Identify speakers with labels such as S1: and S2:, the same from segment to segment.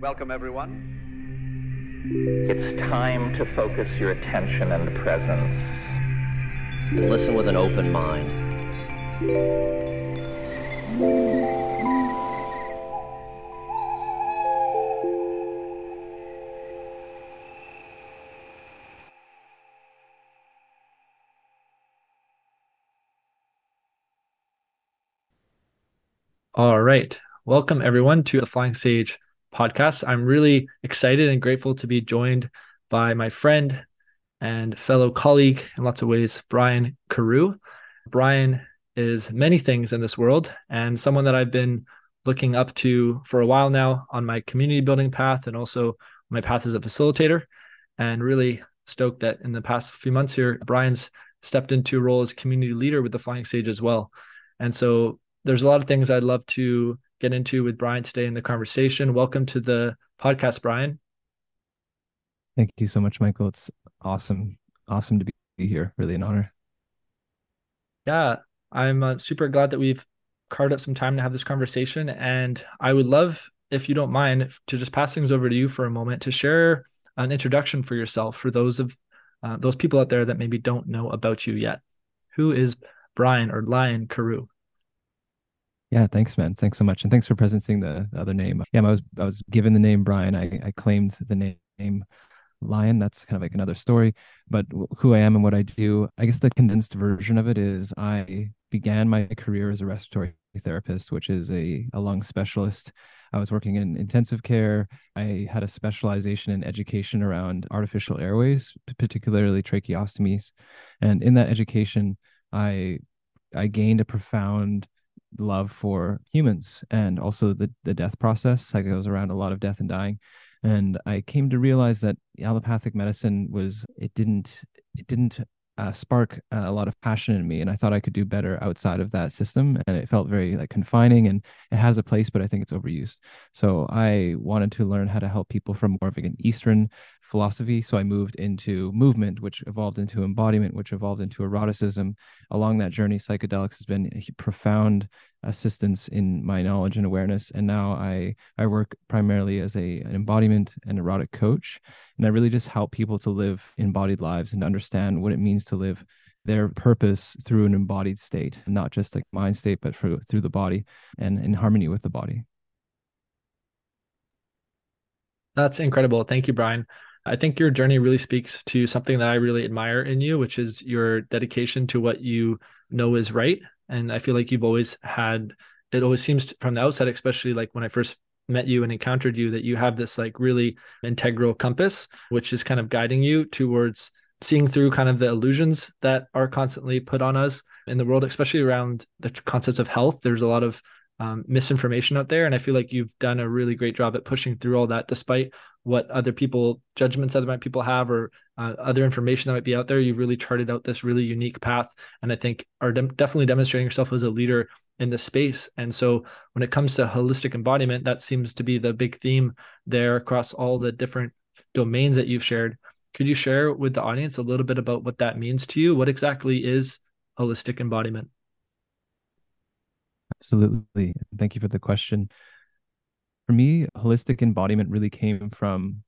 S1: Welcome, everyone.
S2: It's time to focus your attention and presence.
S3: And listen with an open mind.
S4: All right. Welcome, everyone, to the Flying Sage podcast. I'm really excited and grateful to be joined by my friend and fellow colleague in lots of ways, Brian Carew. Brian is many things in this world and someone that I've been looking up to for a while now on my community building path and also my path as a facilitator. And really stoked that in the past few months here, Brian's stepped into a role as community leader with the Flying Sage as well. And so there's a lot of things I'd love to get into with Brian today in the conversation. Welcome to the podcast, Brian.
S5: Thank you so much, Michael. It's awesome, awesome to be here. Really an honor.
S4: Yeah, I'm uh, super glad that we've carved up some time to have this conversation, and I would love, if you don't mind, to just pass things over to you for a moment to share an introduction for yourself for those of uh, those people out there that maybe don't know about you yet. Who is Brian or Lion Carew?
S5: Yeah, thanks, man. Thanks so much, and thanks for presenting the, the other name. Yeah, I was I was given the name Brian. I I claimed the name Lion. That's kind of like another story. But who I am and what I do, I guess the condensed version of it is I began my career as a respiratory therapist, which is a, a lung specialist. I was working in intensive care. I had a specialization in education around artificial airways, particularly tracheostomies. And in that education, I I gained a profound love for humans and also the the death process. I goes around a lot of death and dying, and I came to realize that allopathic medicine was it didn't it didn't uh, spark a lot of passion in me, and I thought I could do better outside of that system, and it felt very like confining, and it has a place, but I think it's overused. So I wanted to learn how to help people from more of an Eastern philosophy. So I moved into movement, which evolved into embodiment, which evolved into eroticism. Along that journey, psychedelics has been a profound assistance in my knowledge and awareness. And now I I work primarily as a an embodiment and erotic coach, and I really just help people to live embodied lives and understand what it means to live their purpose through an embodied state, not just like mind state, but through through the body and in harmony with the body.
S4: That's incredible. Thank you, Brian. I think your journey really speaks to something that I really admire in you, which is your dedication to what you know is right. And I feel like you've always had it always seems from the outset, especially like when I first met you and encountered you, that you have this like really integral compass, which is kind of guiding you towards seeing through kind of the illusions that are constantly put on us in the world, especially around the concepts of health. There's a lot of um, misinformation out there. And I feel like you've done a really great job at pushing through all that, despite what other people judgments other people have or uh, other information that might be out there. You've really charted out this really unique path, and I think are de- definitely demonstrating yourself as a leader in the space. And so, when it comes to holistic embodiment, that seems to be the big theme there across all the different domains that you've shared. Could you share with the audience a little bit about what that means to you? What exactly is holistic embodiment?
S5: Absolutely. Thank you for the question. For me, holistic embodiment really came from.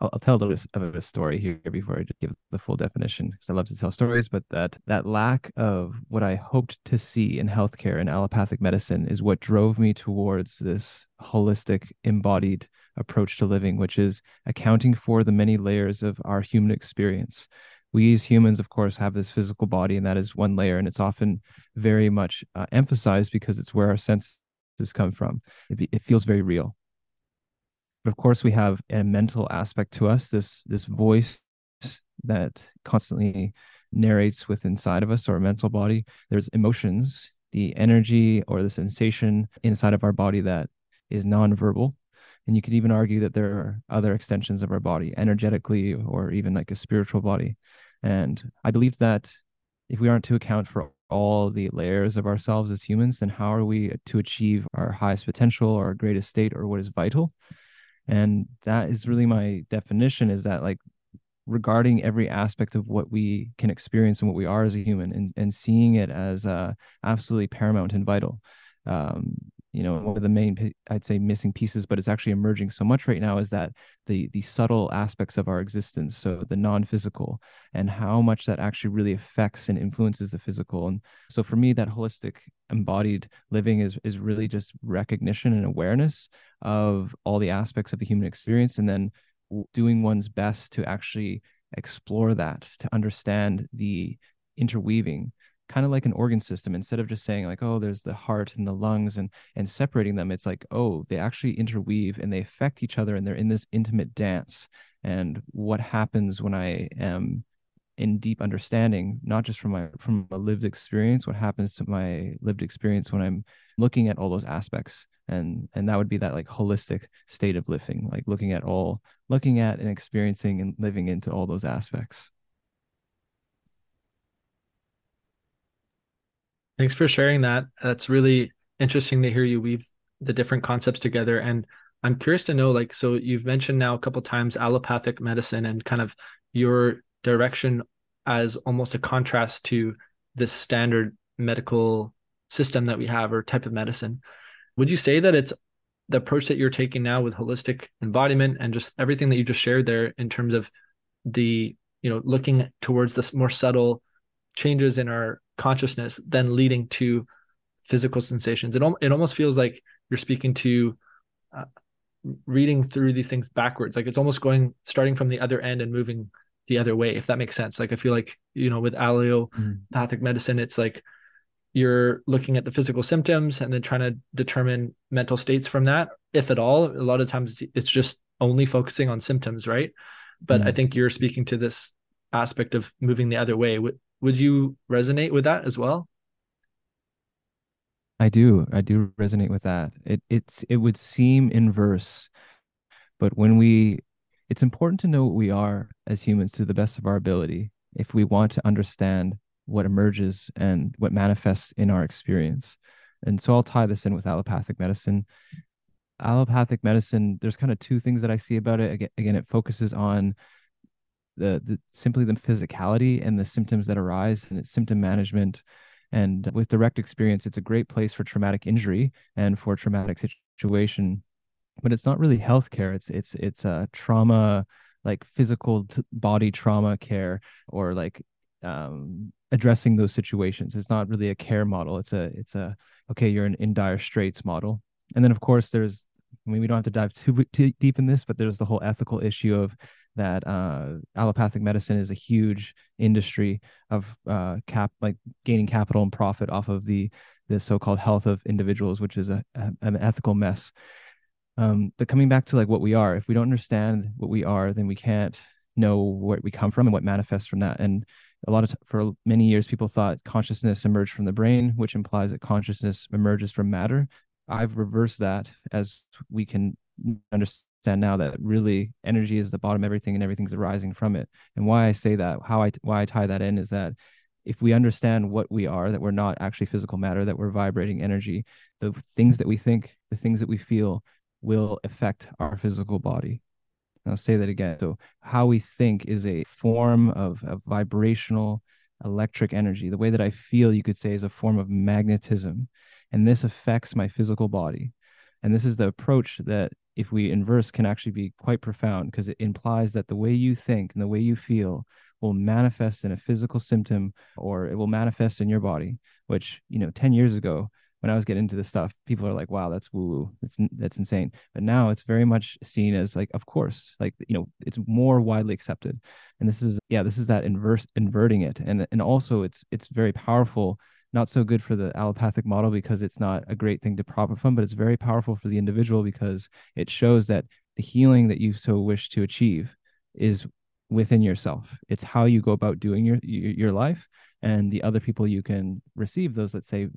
S5: I'll, I'll tell a little bit of a story here before I give the full definition because I love to tell stories. But that that lack of what I hoped to see in healthcare and allopathic medicine is what drove me towards this holistic, embodied approach to living, which is accounting for the many layers of our human experience we as humans of course have this physical body and that is one layer and it's often very much uh, emphasized because it's where our senses come from. It, it feels very real. But of course we have a mental aspect to us this this voice that constantly narrates with inside of us or a mental body. There's emotions the energy or the sensation inside of our body that is nonverbal and you could even argue that there are other extensions of our body energetically or even like a spiritual body and i believe that if we aren't to account for all the layers of ourselves as humans then how are we to achieve our highest potential or our greatest state or what is vital? And that is really my definition is that like regarding every aspect of what we can experience and what we are as a human and, and seeing it as uh, absolutely paramount and vital. Um, of the main i'd say missing pieces but it's actually emerging so much right now is that the the subtle aspects of our existence so the non-physical and how much that actually really affects and influences the physical. And so for me that holistic embodied living is is really just recognition and awareness of all the aspects of the human experience and then doing one's best to actually explore that to understand the interweaving kind of like an organ system instead of just saying like oh there's the heart and the lungs and and separating them it's like oh they actually interweave and they affect each other and they're in this intimate dance. And what happens when i am in deep understanding not just from my from a lived experience what happens to my lived experience when i'm looking at all those aspects? And and that would be that like holistic state of living like looking at all looking at and experiencing and living into all those aspects
S4: Thanks for sharing that. That's really interesting to hear you weave the different concepts together. And I'm curious to know, like, so you've mentioned now a couple times allopathic medicine and kind of your direction as almost a contrast to this standard medical system that we have or type of medicine. Would you say that it's the approach that you're taking now with holistic embodiment and just everything that you just shared there in terms of the, you know, looking towards this more subtle changes in our consciousness then leading to physical sensations it, it almost feels like you're speaking to uh, reading through these things backwards like it's almost going starting from the other end and moving the other way if that makes sense like i feel like you know with allopathic mm. medicine it's like you're looking at the physical symptoms and then trying to determine mental states from that if at all a lot of times it's just only focusing on symptoms right but mm. i think you're speaking to this aspect of moving the other way would you resonate with that as well?
S5: I do. I do resonate with that. It it's it would seem inverse, but when we it's important to know what we are as humans to the best of our ability if we want to understand what emerges and what manifests in our experience. And so I'll tie this in with allopathic medicine. Allopathic medicine, there's kind of two things that I see about it. Again, again it focuses on the, the simply the physicality and the symptoms that arise and its symptom management. And with direct experience it's a great place for traumatic injury and for traumatic situation. But it's not really healthcare. It's it's it's a trauma like physical t- body trauma care or like um, addressing those situations. It's not really a care model. It's a it's a okay you're in, in dire straits model. And then of course there's I mean, we don't have to dive too, too deep in this, but there's the whole ethical issue of that uh, allopathic medicine is a huge industry of uh, cap like gaining capital and profit off of the the so-called health of individuals, which is a, a an ethical mess. Um, but coming back to like what we are, if we don't understand what we are, then we can't know where we come from and what manifests from that. And a lot of t- for many years, people thought consciousness emerged from the brain, which implies that consciousness emerges from matter. I've reversed that as we can understand understand now that really energy is the bottom everything and everything's arising from it. And why I say that, how I why I tie that in is that if we understand what we are, that we're not actually physical matter, that we're vibrating energy, the things that we think, the things that we feel will affect our physical body. And I'll say that again. So how we think is a form of, of vibrational electric energy. The way that I feel, you could say, is a form of magnetism. And this affects my physical body. And this is the approach that if we inverse can actually be quite profound because it implies that the way you think and the way you feel will manifest in a physical symptom or it will manifest in your body which you know 10 years ago when i was getting into this stuff people are like wow that's woo woo that's that's insane. But now it's very much seen as like of course like you know it's more widely accepted. And this is yeah this is that inverse inverting it. And and also it's it's very powerful not so good for the allopathic model because it's not a great thing to profit from, but it's very powerful for the individual because it shows that the healing that you so wish to achieve is within yourself. It's how you go about doing your your life and the other people you can receive those let's say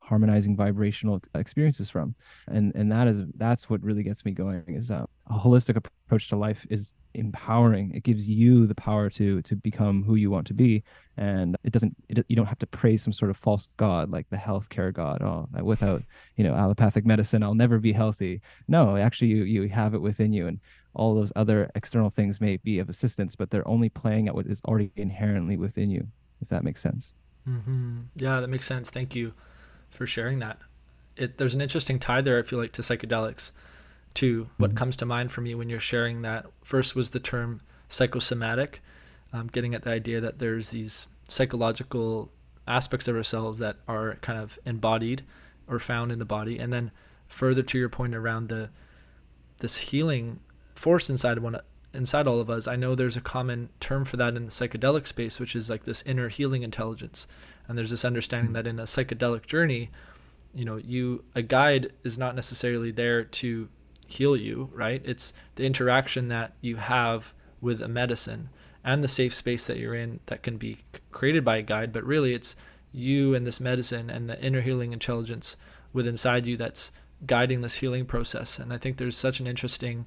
S5: harmonizing vibrational experiences from and and that is that's what really gets me going is uh, a holistic approach to life is empowering. It gives you the power to to become who you want to be. And it doesn't it, you don't have to praise some sort of false god like the healthcare god. Oh without you know allopathic medicine i'll never be healthy. No actually you you have it within you. And all those other external things may be of assistance but they're only playing at what is already inherently within you if that makes sense.
S4: Mm-hmm. yeah that makes sense. Thank you for sharing that. It, there's an interesting tie there. I feel like to psychedelics. To what mm-hmm. comes to mind for me when you're sharing that first was the term psychosomatic, um, getting at the idea that there's these psychological aspects of ourselves that are kind of embodied or found in the body, and then further to your point around the this healing force inside one inside all of us. I know there's a common term for that in the psychedelic space, which is like this inner healing intelligence. And there's this understanding that in a psychedelic journey, you know, you a guide is not necessarily there to heal you, right? It's the interaction that you have with a medicine and the safe space that you're in that can be created by a guide, but really it's you and this medicine and the inner healing intelligence within inside you that's guiding this healing process. And I think there's such an interesting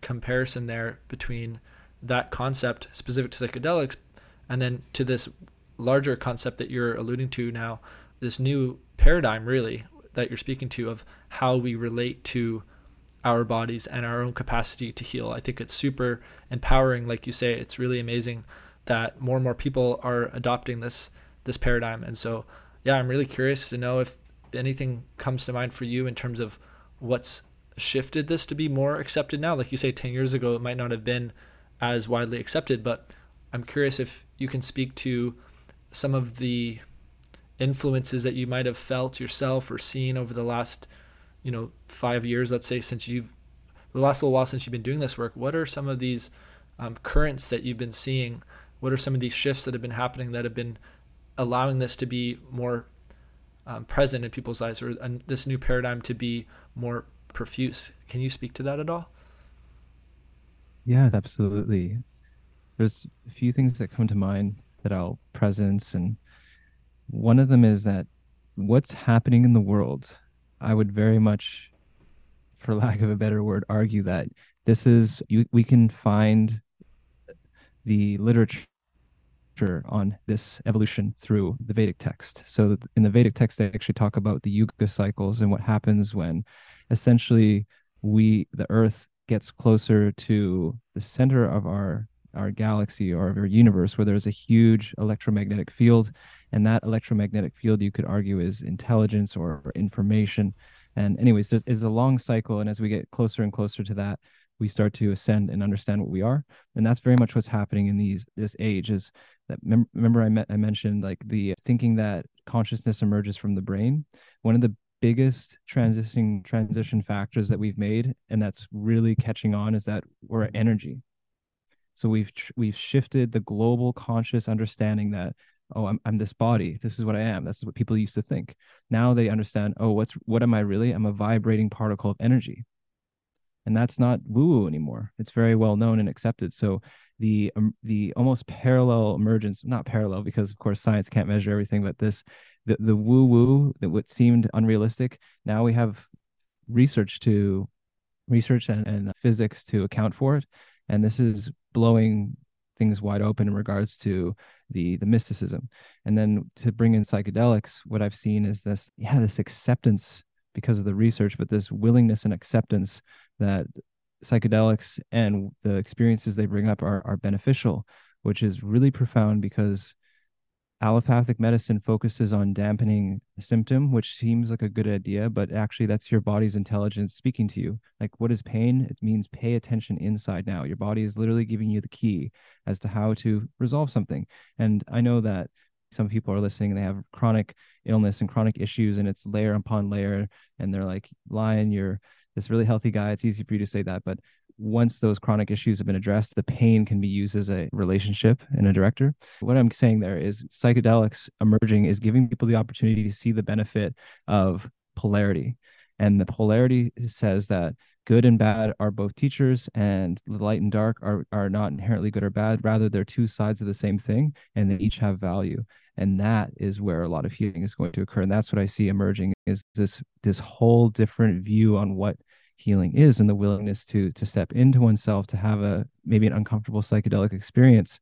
S4: comparison there between that concept specific to psychedelics and then to this larger concept that you're alluding to now, this new paradigm really that you're speaking to of how we relate to our bodies and our own capacity to heal. I think it's super empowering like you say it's really amazing that more and more people are adopting this this paradigm and so yeah, I'm really curious to know if anything comes to mind for you in terms of what's shifted this to be more accepted now? Like you say, 10 years ago, it might not have been as widely accepted, but I'm curious if you can speak to some of the influences that you might have felt yourself or seen over the last, you know, five years, let's say, since you've, the last little while since you've been doing this work. What are some of these um, currents that you've been seeing? What are some of these shifts that have been happening that have been allowing this to be more um, present in people's lives or uh, this new paradigm to be more profuse. Can you speak to that at all?
S5: Yeah, absolutely. There's a few things that come to mind that I'll presence, and one of them is that what's happening in the world, I would very much, for lack of a better word, argue that this is you, we can find the literature on this evolution through the Vedic text. So in the Vedic text, they actually talk about the yuga cycles and what happens when essentially we the Earth gets closer to the center of our our galaxy or our universe where there's a huge electromagnetic field and that electromagnetic field you could argue is intelligence or, or information. And anyways there's is a long cycle and as we get closer and closer to that we start to ascend and understand what we are. And that's very much what's happening in these this age is that mem- remember I, met, I mentioned like the thinking that consciousness emerges from the brain? One of the biggest transition transition factors that we've made and that's really catching on is that we're energy so we've we've shifted the global conscious understanding that oh I'm, I'm this body this is what i am this is what people used to think now they understand oh what's what am i really i'm a vibrating particle of energy and that's not woo woo anymore. It's very well known and accepted. So the um, the almost parallel emergence, not parallel because of course science can't measure everything, but this the the woo woo that what seemed unrealistic. Now we have research to research and, and physics to account for it, and this is blowing things wide open in regards to the the mysticism. And then to bring in psychedelics what i've seen is this yeah this acceptance because of the research but this willingness and acceptance that psychedelics and the experiences they bring up are, are beneficial, which is really profound because allopathic medicine focuses on dampening a symptom, which seems like a good idea, but actually that's your body's intelligence speaking to you. Like what is pain? It means pay attention inside now. Your body is literally giving you the key as to how to resolve something. And I know that some people are listening and they have chronic illness and chronic issues and it's layer upon layer and they're like, Lion, you're this really healthy guy. It's easy for you to say that, but once those chronic issues have been addressed, the pain can be used as a relationship and a director. What I'm saying there is psychedelics emerging is giving people the opportunity to see the benefit of polarity. And the polarity says that good and bad are both teachers and the light and dark are, are not inherently good or bad. Rather, they're two sides of the same thing and they each have value and that is where a lot of healing is going to occur and that's what i see emerging is this this whole different view on what healing is and the willingness to to step into oneself to have a maybe an uncomfortable psychedelic experience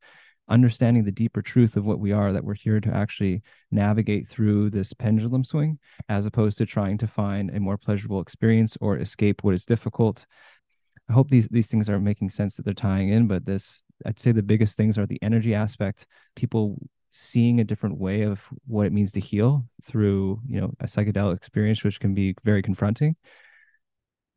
S5: understanding the deeper truth of what we are that we're here to actually navigate through this pendulum swing as opposed to trying to find a more pleasurable experience or escape what is difficult. I hope these these things are making sense that they're tying in but this i'd say the biggest things are the energy aspect people seeing a different way of what it means to heal through you know a psychedelic experience which can be very confronting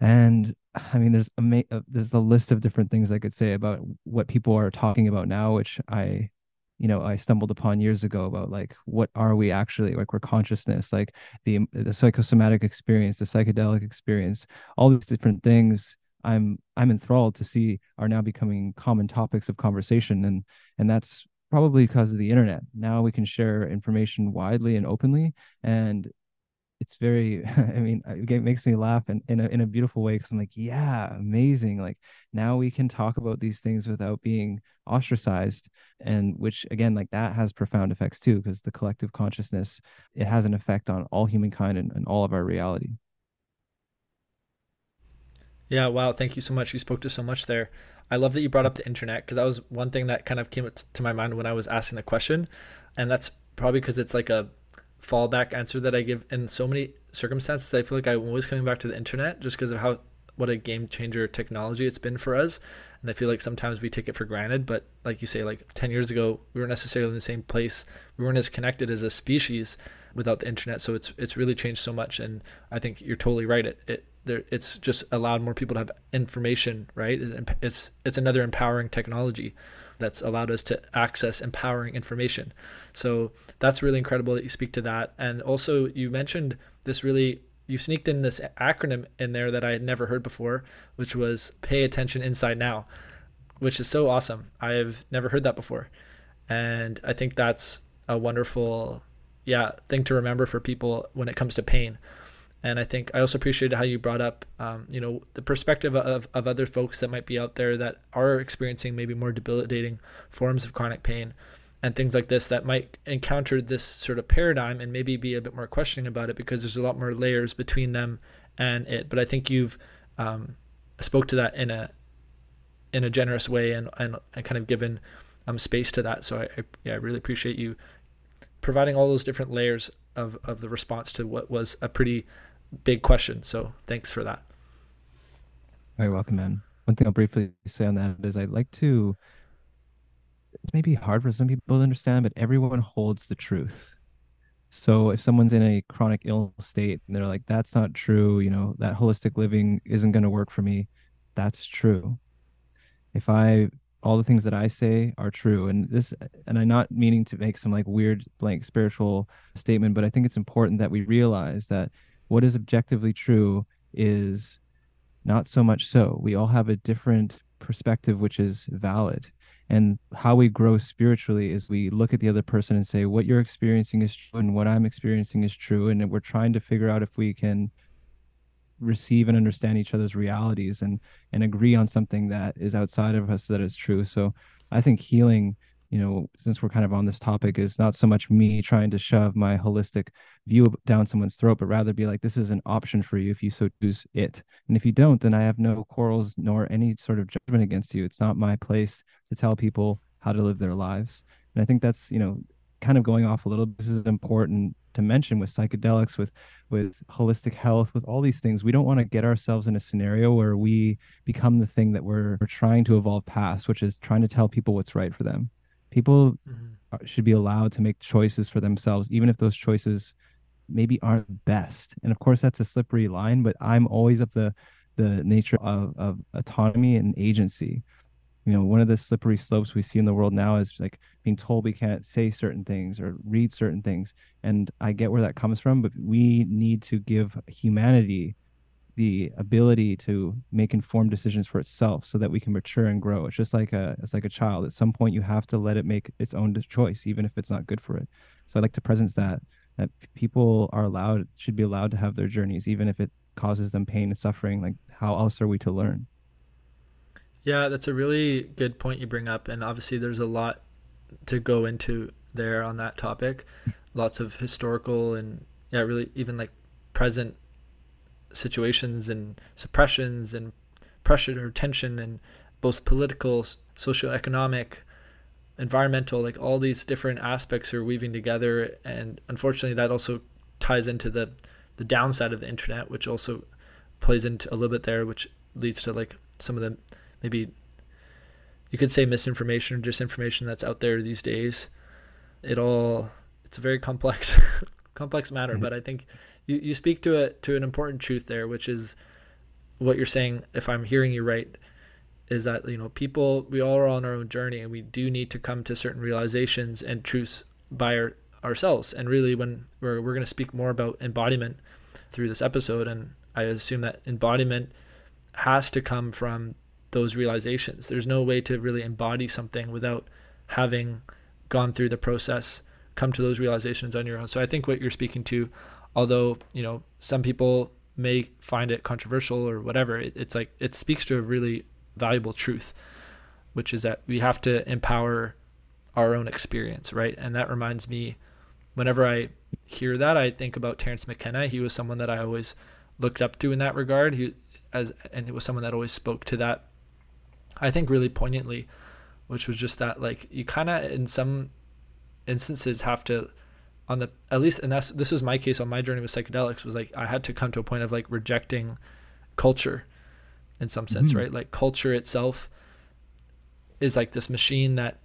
S5: and i mean there's a uh, there's a list of different things i could say about what people are talking about now which i you know i stumbled upon years ago about like what are we actually like we're consciousness like the the psychosomatic experience the psychedelic experience all these different things i'm i'm enthralled to see are now becoming common topics of conversation and and that's probably because of the internet. Now we can share information widely and openly, and it's very. I mean, uh, it makes me laugh in in a in a beautiful way because I'm like, yeah, amazing. Like now we can talk about these things without being ostracized, and which again, like that has profound effects too, because the collective consciousness it has an effect on all humankind and, and all of our reality.
S4: Yeah, wow. Thank you so much. You spoke to so much there. I love that you brought up the internet because that was one thing that kind of came to my mind when I was asking the question. And that's probably because it's like a fallback answer that I give in so many circumstances. I feel like I'm always coming back to the internet just because of how what a game changer technology it's been for us. And I feel like sometimes we take it for granted. But like you say, like 10 years ago, we weren't necessarily in the same place. We weren't as connected as a species without the internet. So it's it's really changed so much. And I think you're totally right. It, it there it's just allowed more people to have information right it's it's another empowering technology that's allowed us to access empowering information. So that's really incredible that you speak to that. And also you mentioned this really you sneaked in this acronym in there that I had never heard before which was pay attention inside now which is so awesome. I've never heard that before. And I think that's a wonderful yeah thing to remember for people when it comes to pain and I think I also appreciated how you brought up, um, you know, the perspective of, of other folks that might be out there that are experiencing maybe more debilitating forms of chronic pain and things like this that might encounter this sort of paradigm and maybe be a bit more questioning about it because there's a lot more layers between them and it. But I think you've um, spoke to that in a in a generous way and and, and kind of given um, space to that. So I, I yeah I really appreciate you providing all those different layers of of the response to what was a pretty big question. So thanks for that.
S5: Very welcome, man. One thing I'll briefly say on that is I'd like to. It may be hard for some people to understand, but everyone holds the truth. So if someone's in a chronic ill state and they're like, "That's not true," you know, that holistic living isn't going to work for me. That's true. If I all the things that I say are true. And this, and I'm not meaning to make some like weird blank spiritual statement, but I think it's important that we realize that what is objectively true is not so much so. We all have a different perspective, which is valid. And how we grow spiritually is we look at the other person and say, what you're experiencing is true and what I'm experiencing is true. And we're trying to figure out if we can receive and understand each other's realities and and agree on something that is outside of us that is true. So I think healing you know, since we're kind of on this topic, is not so much me trying to shove my holistic view down someone's throat, but rather be like, this is an option for you if you so choose it. And if you don't, then I have no quarrels nor any sort of judgment against you. It's not my place to tell people how to live their lives. And I think that's, you know, kind of going off a little. This is important to mention with psychedelics, with with holistic health, with all these things. We don't want to get ourselves in a scenario where we become the thing that we're, we're trying to evolve past, which is trying to tell people what's right for them people mm-hmm. should be allowed to make choices for themselves even if those choices maybe aren't best. And of course that's a slippery line but i'm always of the the nature of, of autonomy and agency. You know one of the slippery slopes we see in the world now is like being told we can't say certain things or read certain things. And i get where that comes from but we need to give humanity the ability to make informed decisions for itself so that we can mature and grow. It's just like a it's like a child. At some point you have to let it make its own choice even if it's not good for it. So i like to presence that that people are allowed should be allowed to have their journeys even if it causes them pain and suffering. Like how else are we to learn?
S4: Yeah that's a really good point you bring up and obviously there's a lot to go into there on that topic. Hmm. Lots of historical and yeah really even like present situations and suppressions and pressure or tension and both political, socioeconomic, environmental, like all these different aspects are weaving together. And unfortunately, that also ties into the the downside of the internet, which also plays into a little bit there, which leads to like some of the maybe you could say misinformation or disinformation that's out there these days. it all it's a very complex complex matter, mm-hmm. but I think you, you speak to it to an important truth there, which is what you're saying, if I'm hearing you right, is that you know people we all are on our own journey and we do need to come to certain realizations and truths by our, ourselves. And really when we're, we're going to speak more about embodiment through this episode and i assume that embodiment has to come from those realizations. There's no way to really embody something without having gone through the process come to those realizations on your own. So i think what you're speaking to although you know some people may find it controversial or whatever it, it's like it speaks to a really valuable truth, which is that we have to empower our own experience, right? And that reminds me, whenever I hear that, I think about Terence McKenna. He was someone that I always looked up to in that regard. He as and it was someone that always spoke to that. I think really poignantly, which was just that like you kind of in some instances have to on the at least and that's this was my case on my journey with psychedelics was like I had to come to a point of like rejecting culture in some sense, mm-hmm. right? Like culture itself is like this machine that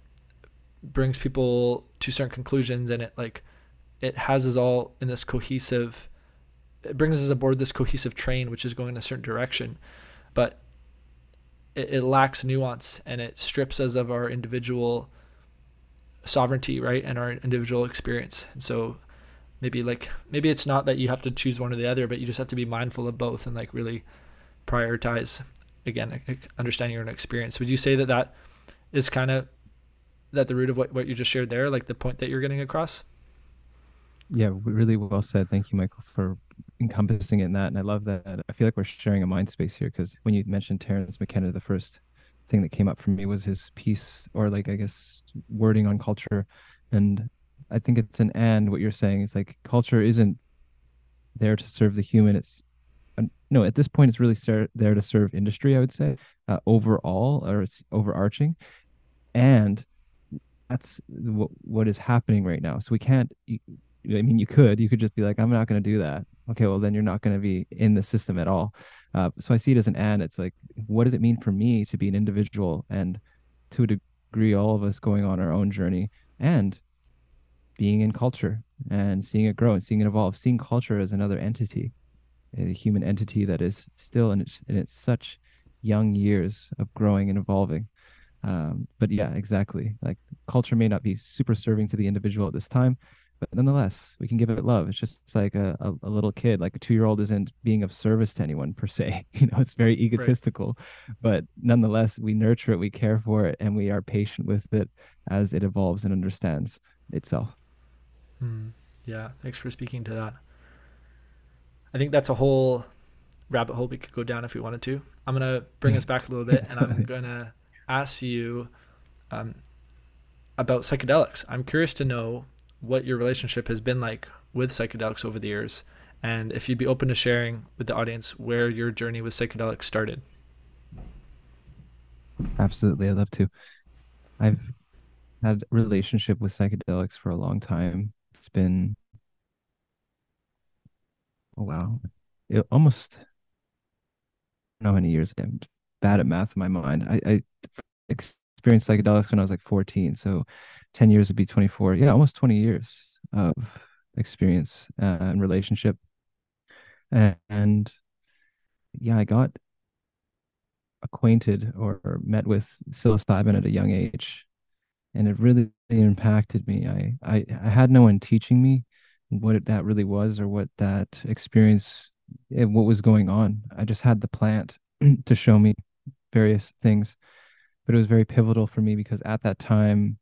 S4: brings people to certain conclusions and it like it has us all in this cohesive it brings us aboard this cohesive train which is going in a certain direction but it, it lacks nuance and it strips us of our individual sovereignty right and our individual experience. And so maybe like maybe it's not that you have to choose one or the other but you just have to be mindful of both and like really prioritize again understanding your own experience. Would you say that that is kind of that the root of what, what you just shared there like the point that you're getting across?
S5: Yeah really well said. Thank you michael for encompassing it in that. And i love that. I feel like we're sharing a mind space here because when you mentioned terence mckenna the first thing that came up for me was his piece or like i guess wording on culture and i think it's an and what you're saying is like culture isn't there to serve the human it's no, at this point, it's really there to serve industry, I would say, uh, overall, or it's overarching. And that's what, what is happening right now. So we can't, I mean, you could, you could just be like, I'm not going to do that. Okay, well, then you're not going to be in the system at all. Uh, so I see it as an and. It's like, what does it mean for me to be an individual and to a degree, all of us going on our own journey and being in culture and seeing it grow and seeing it evolve, seeing culture as another entity a human entity that is still in its, in its such young years of growing and evolving. Um, but yeah, exactly. Like culture may not be super serving to the individual at this time, but nonetheless, we can give it love. It's just it's like a, a, a, little kid, like a two year old isn't being of service to anyone per se. You know, it's very egotistical, right. but nonetheless, we nurture it, we care for it, and we are patient with it as it evolves and understands itself.
S4: Mm, yeah, thanks for speaking to that. I think that's a whole rabbit hole we could go down if we wanted to. I'm gonna bring us back a little bit, and I'm gonna ask you um, about psychedelics. I'm curious to know what your relationship has been like with psychedelics over the years, and if you'd be open to sharing with the audience where your journey with psychedelics started.
S5: Absolutely, I'd love to. I've had a relationship with psychedelics for a long time. It's been Oh, wow. It almost how many years I'm bad at math in my mind. I, I experienced psychedelics when I was like 14. So 10 years would be 24. Yeah, almost 20 years of experience uh, and relationship. And, and yeah, I got acquainted or, met with psilocybin at a young age and it really impacted me. I, I, I had no one teaching me what that really was or what that experience eh, what was going on i just had the plant to show me various things but it was very pivotal for me because at that time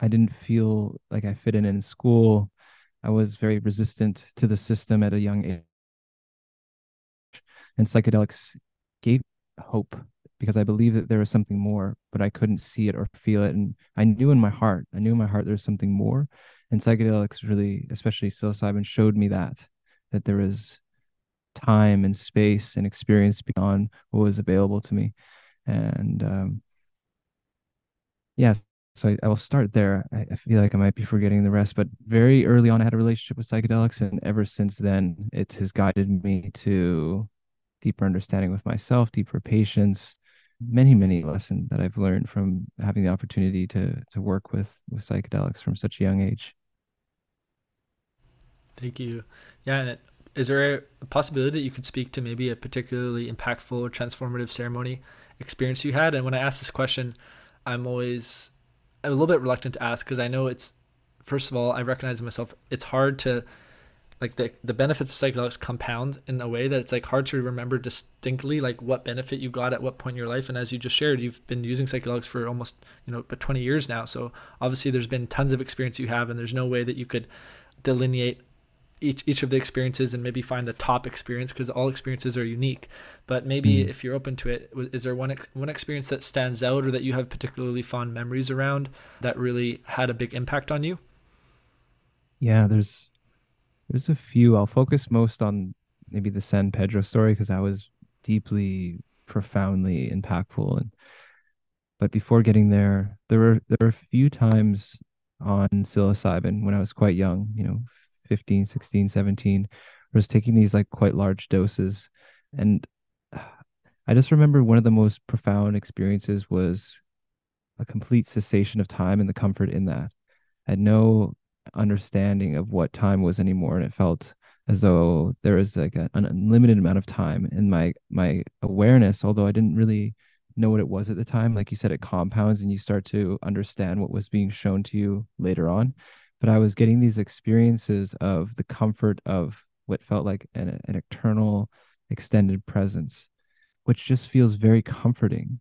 S5: i didn't feel like i fit in in school. I was very resistant to the system at a young age and psychedelics gave hope because i believed that there was something more but i couldn't see it or feel it and i knew in my heart i knew in my heart there was something more and psychedelics really especially psilocybin showed me that that there is time and space and experience beyond what was available to me and um yeah so I, I will start there I, I, feel like i might be forgetting the rest but very early on i had a relationship with psychedelics and ever since then it has guided me to deeper understanding with myself deeper patience many many lessons that I've learned from having the opportunity to to work with with psychedelics from such a young age.
S4: Thank you. Yeah, is there a possibility that you could speak to maybe a particularly impactful or transformative ceremony experience you had? And when I ask this question, I'm always a little bit reluctant to ask because I know it's first of all, I recognize myself. It's hard to like the the benefits of psychedelics compound in a way that it's like hard to remember distinctly like what benefit you got at what point in your life and as you just shared you've been using psychedelics for almost you know but 20 years now so obviously there's been tons of experience you have and there's no way that you could delineate each each of the experiences and maybe find the top experience because all experiences are unique but maybe mm. if you're open to it is there one one experience that stands out or that you have particularly fond memories around that really had a big impact on you
S5: yeah there's there's a few. I'll focus most on maybe the San Pedro story because that was deeply, profoundly impactful. And but before getting there, there were there were a few times on psilocybin when I was quite young, you know, 15, 16, 17, I was taking these like quite large doses. And I just remember one of the most profound experiences was a complete cessation of time and the comfort in that. I had no understanding of what time was anymore and it felt as though there was like an unlimited amount of time and my my awareness although i didn't really know what it was at the time like you said it compounds and you start to understand what was being shown to you later on but i was getting these experiences of the comfort of what felt like an, an eternal extended presence which just feels very comforting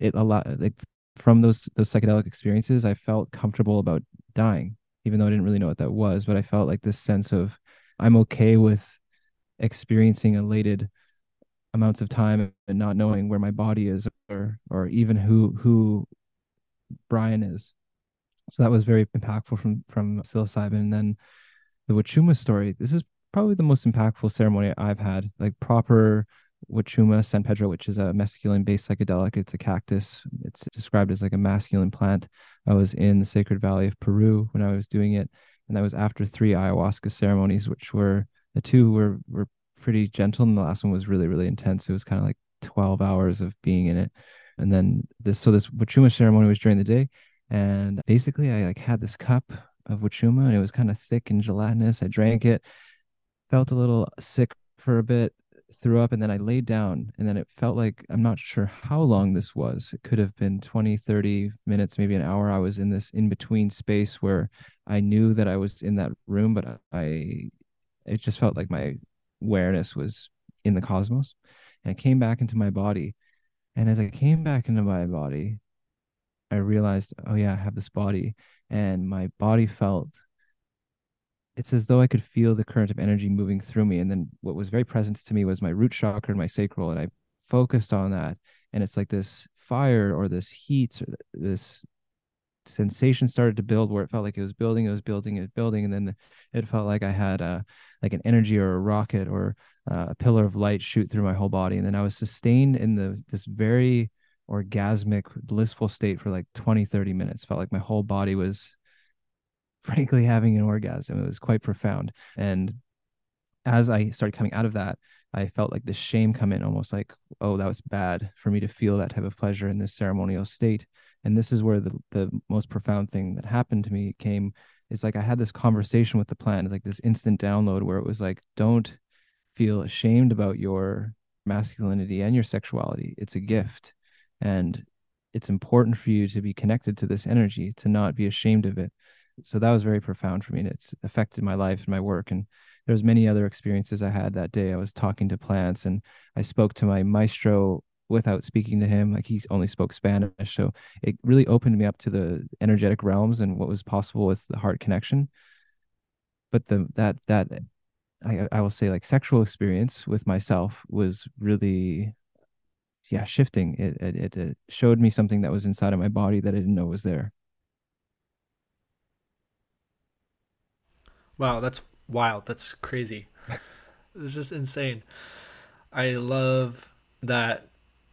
S5: it a lot like from those those psychedelic experiences i felt comfortable about dying even though I didn't really know what that was. But I felt like this sense of I'm okay with experiencing elated amounts of time and not knowing where my body is or or even who who Brian is. So that was very impactful from from psilocybin. And then the Wachuma story. This is probably the most impactful ceremony I've had, like proper Wachuma San Pedro, which is a mescaline based psychedelic. It's a cactus. It's described as like a masculine plant. I was in the Sacred Valley of Peru when I was doing it. And that was after three ayahuasca ceremonies, which were the two were were pretty gentle. And the last one was really, really intense. It was kind of like 12 hours of being in it. And then this so this Wachuma ceremony was during the day. And basically I like had this cup of Wachuma and it was kind of thick and gelatinous. I drank it, felt a little sick for a bit threw up and then I laid down and then it felt like I'm not sure how long this was. It could have been 20, 30 minutes, maybe an hour. I was in this in between space where I knew that I was in that room, but I it just felt like my awareness was in the cosmos. And I came back into my body. And as I came back into my body, I realized, oh yeah, I have this body. And my body felt it's as though I could feel the current of energy moving through me. And then what was very present to me was my root chakra and my sacral. And I focused on that. And it's like this fire or this heat or this sensation started to build where it felt like it was building, it was building, it was building. And then it felt like I had a, like an energy or a rocket or uh, a pillar of light shoot through my whole body. And then I was sustained in the, this very orgasmic, blissful state for like 20, 30 minutes. Felt like my whole body was frankly having an orgasm. It was quite profound. And as I started coming out of that, I felt like the shame come in almost like, oh, that was bad for me to feel that type of pleasure in this ceremonial state. And this is where the, the most profound thing that happened to me came is like I had this conversation with the plant, like this instant download where it was like, don't feel ashamed about your masculinity and your sexuality. It's a gift. And it's important for you to be connected to this energy, to not be ashamed of it. So that was very profound for me and it's affected my life and my work and there's many other experiences i had that day. I was talking to plants and i spoke to my maestro without speaking to him like he only spoke spanish so it really opened me up to the energetic realms and what was possible with the heart connection. But the that that I, I will say like sexual experience with myself was really yeah shifting it, it it showed me something that was inside of my body that i didn't know was there
S4: Wow, that's wild. That's crazy. it's just insane. I love that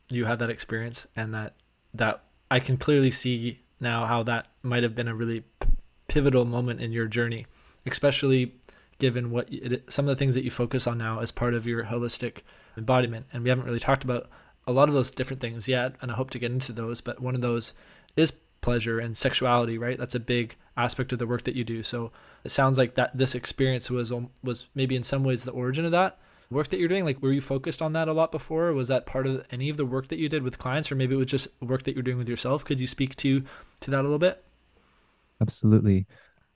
S4: you had that experience and that that I can clearly see now how that might have been a really pivotal moment in your journey, especially given what it, some of the things that you focus on now as part of your holistic embodiment. And we haven't really talked about a lot of those different things yet, and I hope to get into those. But one of those is pleasure and sexuality, right? That's a big aspect of the work that you do. So it sounds like that this experience was um, was maybe in some ways the origin of that work that you're doing. Like, were you focused on that a lot before? was that part of any of the work that you did with clients, or maybe it was just work that you're doing with yourself? Could you speak to to that a little bit?
S5: Absolutely.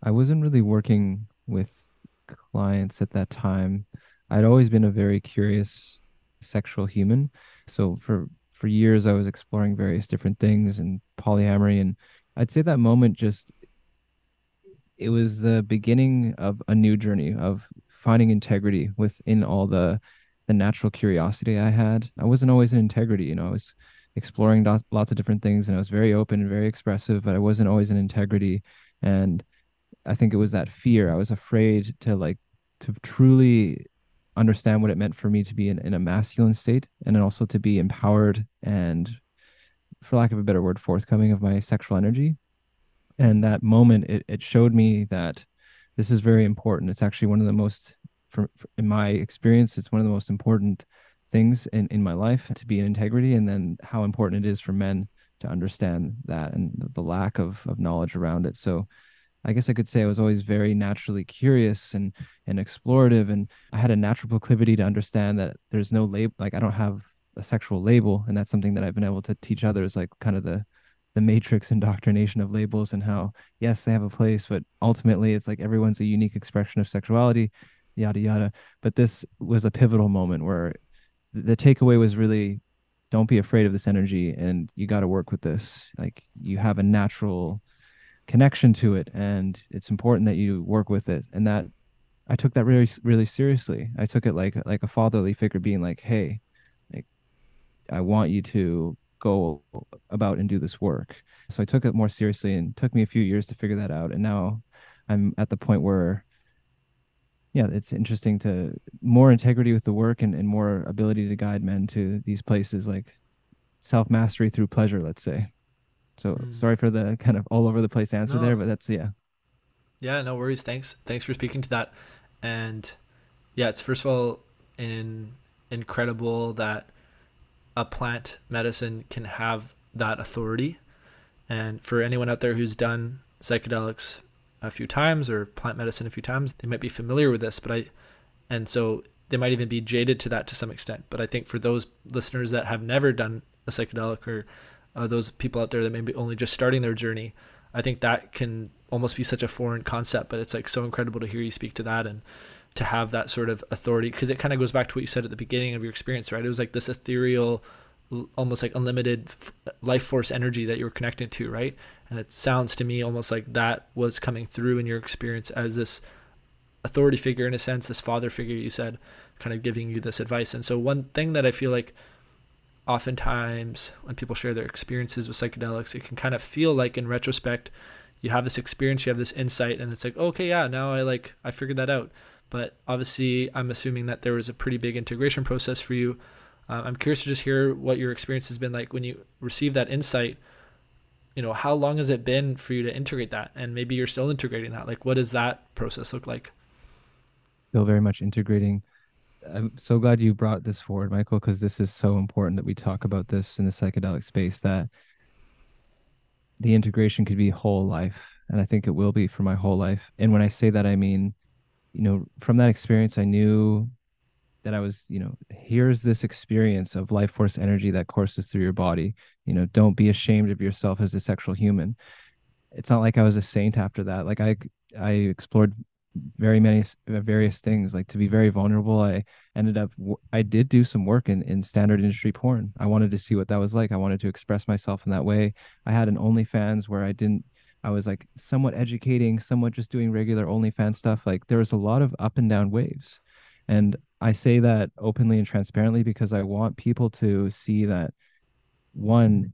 S5: I wasn't really working with clients at that time. I'd always been a very curious sexual human. So for for years I was exploring various different things and polyamory and I'd say that moment just it was the beginning of a new journey of finding integrity within all the the natural curiosity I had. I wasn't always in integrity, you know, I was exploring lots of different things and I was very open and very expressive, but I wasn't always in integrity and I think it was that fear. I was afraid to like to truly understand what it meant for me to be in, in a masculine state and then also to be empowered and for lack of a better word forthcoming of my sexual energy. And that moment it, it showed me that this is very important. It's actually one of the most for, for, in my experience it's one of the most important things in, in my life to be in integrity and then how important it is for men to understand that and the, the lack of, of knowledge around it. So I guess I could say I was always very naturally curious and and explorative, and I had a natural proclivity to understand that there's no label. Like I don't have a sexual label, and that's something that I've been able to teach others. Like kind of the the matrix indoctrination of labels and how yes they have a place, but ultimately it's like everyone's a unique expression of sexuality, yada yada. But this was a pivotal moment where the takeaway was really don't be afraid of this energy and you got to work with this like you have a natural connection to it and it's important that you work with it. And that i took that really really seriously. I took it like like a fatherly figure being like hey like i want you to go about and do this work. So i took it more seriously and took me a few years to figure that out. And now i'm at the point where yeah it's interesting to more integrity with the work and, and more ability to guide men to these places like self mastery through pleasure let's say so mm. sorry for the kind of all over the place answer no. there, but that's yeah.
S4: Yeah, no worries. Thanks. Thanks for speaking to that. And yeah, it's first of all in incredible that a plant medicine can have that authority. And for anyone out there who's done psychedelics a few times or plant medicine a few times, they might be familiar with this, but I and so they might even be jaded to that to some extent. But I think for those listeners that have never done a psychedelic or uh, those people out there that may be only just starting their journey, I think that can almost be such a foreign concept. But it's like so incredible to hear you speak to that and to have that sort of authority because it kind of goes back to what you said at the beginning of your experience, right? It was like this ethereal, almost like unlimited life force energy that you were connected to, right? And it sounds to me almost like that was coming through in your experience as this authority figure in a sense, this father figure you said, kind of giving you this advice. And so one thing that I feel like oftentimes when people share their experiences with psychedelics, it can kind of feel like in retrospect, you have this experience, you have this insight, and it's like, okay, yeah, now I like I figured that out. But obviously, I'm assuming that there was a pretty big integration process for you. Uh, I'm curious to just hear what your experience has been like when you receive that insight. You know, how long has it been for you to integrate that, and maybe you're still integrating that? Like, what does that process look like?
S5: Still very much integrating I'm so glad you brought this forward, Michael, because this is so important that we talk about this in the psychedelic space that the integration could be whole life. And I think it will be for my whole life. And when I say that, I mean, you know, from that experience, I knew that I was, you know, here's this experience of life force energy that courses through your body. You know, don't be ashamed of yourself as a sexual human. It's not like I was a saint after that. Like I, I explored very many uh, various things like to be very vulnerable i ended up i did do some work in in standard industry porn. I wanted to see what that was like. I wanted to express myself in that way. I had an onlyfans where i didn't i was like somewhat educating somewhat just doing regular onlyfans stuff. Like there was a lot of up and down waves. And i say that openly and transparently because i want people to see that one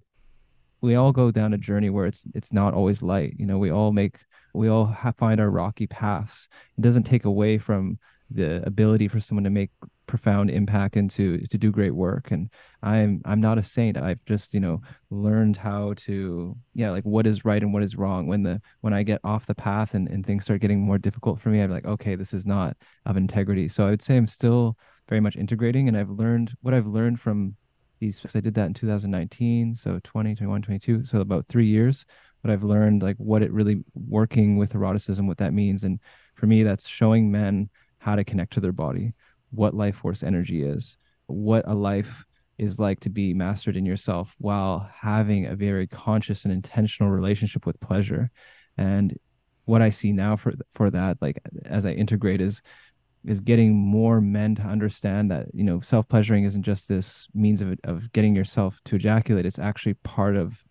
S5: we all go down a journey where it's it's not always light. You know we all make we all have, find our rocky paths. It doesn't take away from the ability for someone to make profound impact and to to do great work and i'm i'm not a saint i've just you know learned how to yeah like what is right and what is wrong when the when i get off the path and, and things start getting more difficult for me i'm like okay this is not of integrity so i would say i'm still very much integrating and i've learned what i've learned from these I did that in 2019, so 20, 21, 22, so about three years. But I've learned like what it really working with eroticism, what that means, and for me, that's showing men how to connect to their body, what life force energy is, what a life is like to be mastered in yourself while having a very conscious and intentional relationship with pleasure. And what I see now for for that, like as I integrate, is is getting more men to understand that you know self pleasuring isn't just this means of of getting yourself to ejaculate. It's actually part of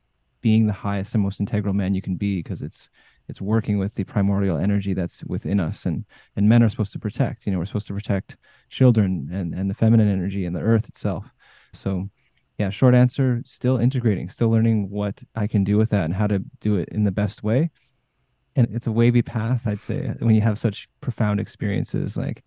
S5: being the highest and most integral man you can be because it's it's working with the primordial energy that's within us. And and men are supposed to protect you know we're supposed to protect children and and the feminine energy and the earth itself. So yeah short answer still integrating still learning what i can do with that and how to do it in the best way. And it's a wavy path i'd say when you have such profound experiences. Like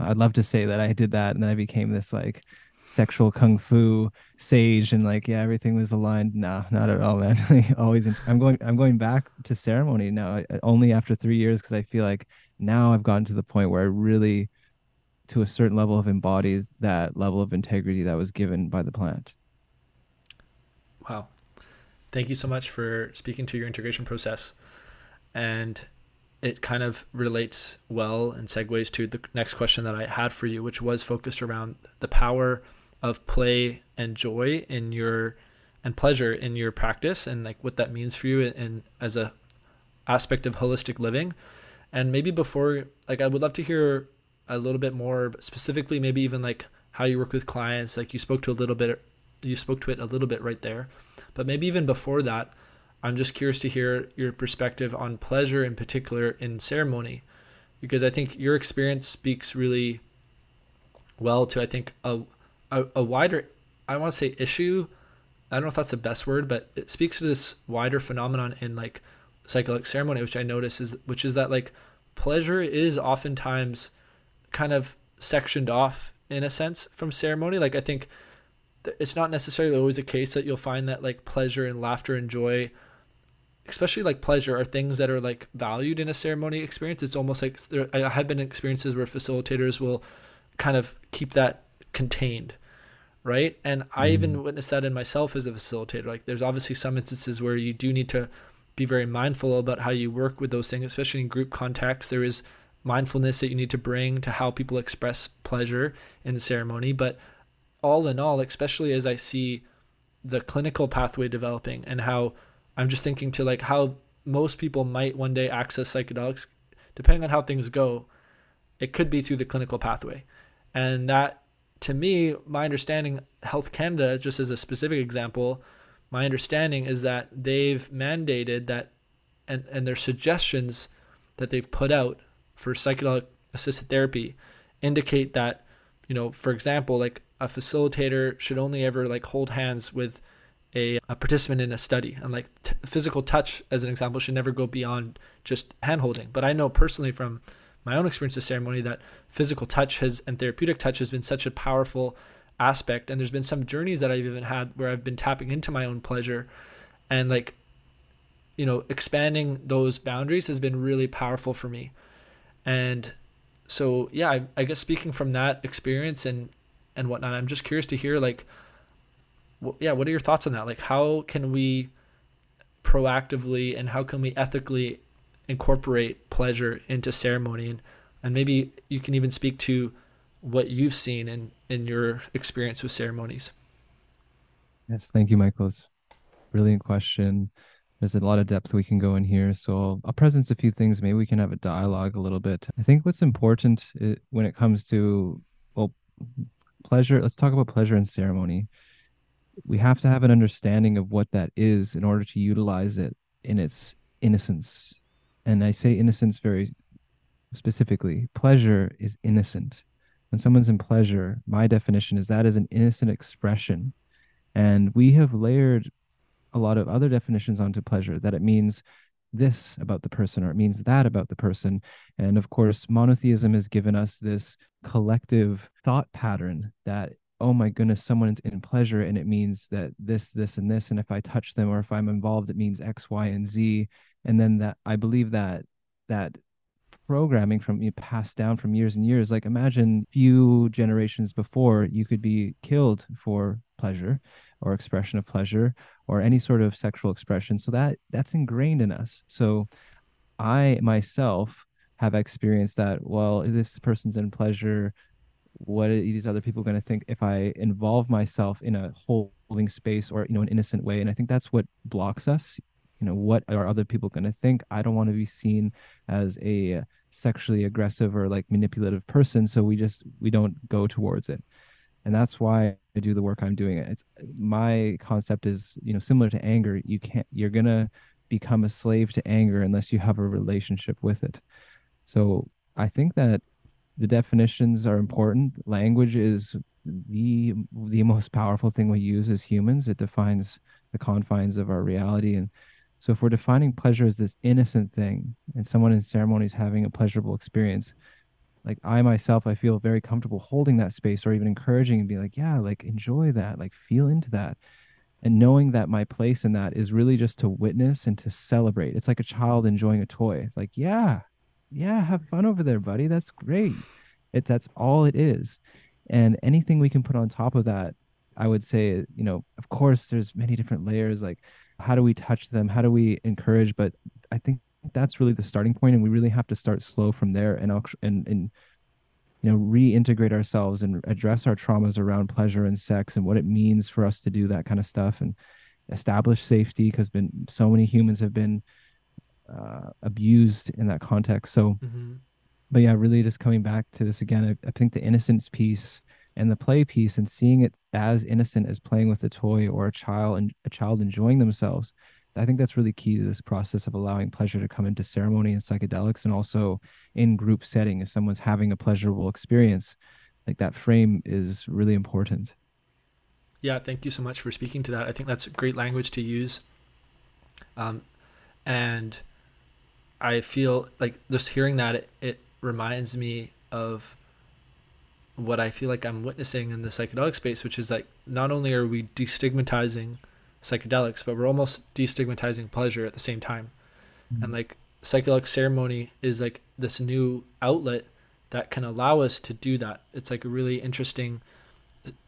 S5: i'd love to say that i did that and then i became this like sexual kung fu sage and like yeah everything was aligned. Nah not at all man. Always i'm going i'm going back to ceremony now uh, only after three years because i feel like now i've gotten to the point where i really to a certain level have embodied that level of integrity that was given by the plant.
S4: Wow. Thank you so much for speaking to your integration process. And it kind of relates well and segues to the next question that I had for you, which was focused around the power of play and joy in your and pleasure in your practice and like what that means for you and as a aspect of holistic living. And maybe before like I would love to hear a little bit more specifically maybe even like how you work with clients like you spoke to a little bit you spoke to it a little bit right there. But maybe even before that I'm just curious to hear your perspective on pleasure in particular in ceremony, because I think your experience speaks really well to I think a a, a wider I want to say issue. I don't know if that's the best word, but it speaks to this wider phenomenon in like psychedelic ceremony, which I notice is which is that like pleasure is oftentimes kind of sectioned off in a sense from ceremony. Like I think it's not necessarily always a case that you'll find that like pleasure and laughter and joy especially like pleasure are things that are like valued in a ceremony experience it's almost like there i have been experiences where facilitators will kind of keep that contained right and i mm. even witnessed that in myself as a facilitator like there's obviously some instances where you do need to be very mindful about how you work with those things especially in group contexts there is mindfulness that you need to bring to how people express pleasure in the ceremony but all in all especially as i see the clinical pathway developing and how I'm just thinking to like how most people might one day access psychedelics, depending on how things go, it could be through the clinical pathway. And that, to me, my understanding, Health Canada, just as a specific example, my understanding is that they've mandated that, and, and their suggestions that they've put out for psychedelic assisted therapy indicate that, you know, for example, like a facilitator should only ever like hold hands with a, a participant in a study. And like t- physical touch as an example should never go beyond just hand holding. But i know personally from my own experience of ceremony that physical touch has and therapeutic touch has been such a powerful aspect. And there's been some journeys that i've even had where i've been tapping into my own pleasure. And like you know expanding those boundaries has been really powerful for me. And so yeah I, I guess speaking from that experience and and whatnot i'm just curious to hear like yeah, what are your thoughts on that? Like, how can we proactively and how can we ethically incorporate pleasure into ceremony? And, and maybe you can even speak to what you've seen in, in your experience with ceremonies.
S5: Yes, thank you, Michael. It's brilliant question. There's a lot of depth we can go in here. So I'll, presence a few things. Maybe we can have a dialogue a little bit. I think what's important eh, when it comes to, well, pleasure, let's talk about pleasure and ceremony we have to have an understanding of what that is in order to utilize it in its innocence. And I say innocence very specifically. Pleasure is innocent. When someone's in pleasure, my definition is that is an innocent expression. And we have layered a lot of other definitions onto pleasure that it means this about the person or it means that about the person. And of course, monotheism has given us this collective thought pattern that oh my goodness, someone's in pleasure and it means that this, this, and this. And if I touch them or if I'm involved, it means X, Y, and Z. And then that I believe that that programming from you passed down from years and years. Like imagine few generations before you could be killed for pleasure or expression of pleasure or any sort of sexual expression. So that that's ingrained in us. So I myself have experienced that. Well, this person's in pleasure. What are these other people going to think if I involve myself in a holding space or you know an innocent way? And I think that's what blocks us. You know, what are other people going to think? I don't want to be seen as a sexually aggressive or like manipulative person, so we just we don't go towards it. And that's why I do the work I'm doing. It's my concept is you know similar to anger. You can't you're gonna become a slave to anger unless you have a relationship with it. So I think that the definitions are important. Language is the the most powerful thing we use as humans. It defines the confines of our reality. And so if we're defining pleasure as this innocent thing and someone in ceremony is having a pleasurable experience, like I myself, I feel very comfortable holding that space or even encouraging and be like, yeah, like enjoy that, like feel into that. And knowing that my place in that is really just to witness and to celebrate. It's like a child enjoying a toy. It's like yeah yeah have fun over there buddy. That's great. It that's all it is. And anything we can put on top of that i would say you know of course there's many different layers like how do we touch them? How do we encourage? But i think that's really the starting point and we really have to start slow from there and and and you know reintegrate ourselves and address our traumas around pleasure and sex and what it means for us to do that kind of stuff and establish safety because been so many humans have been uh, abused in that context. So mm-hmm. but yeah really just coming back to this again I, I think the innocence piece and the play piece and seeing it as innocent as playing with a toy or a child and a child enjoying themselves I think that's really key to this process of allowing pleasure to come into ceremony and psychedelics and also in group setting. If someone's having a pleasurable experience, like that frame is really important.
S4: Yeah, thank you so much for speaking to that. I think that's great language to use. Um, and I feel like just hearing that, it, it reminds me of what I feel like I'm witnessing in the psychedelic space, which is like not only are we destigmatizing psychedelics, but we're almost destigmatizing pleasure at the same time. Mm-hmm. And like psychedelic ceremony is like this new outlet that can allow us to do that. It's like a really interesting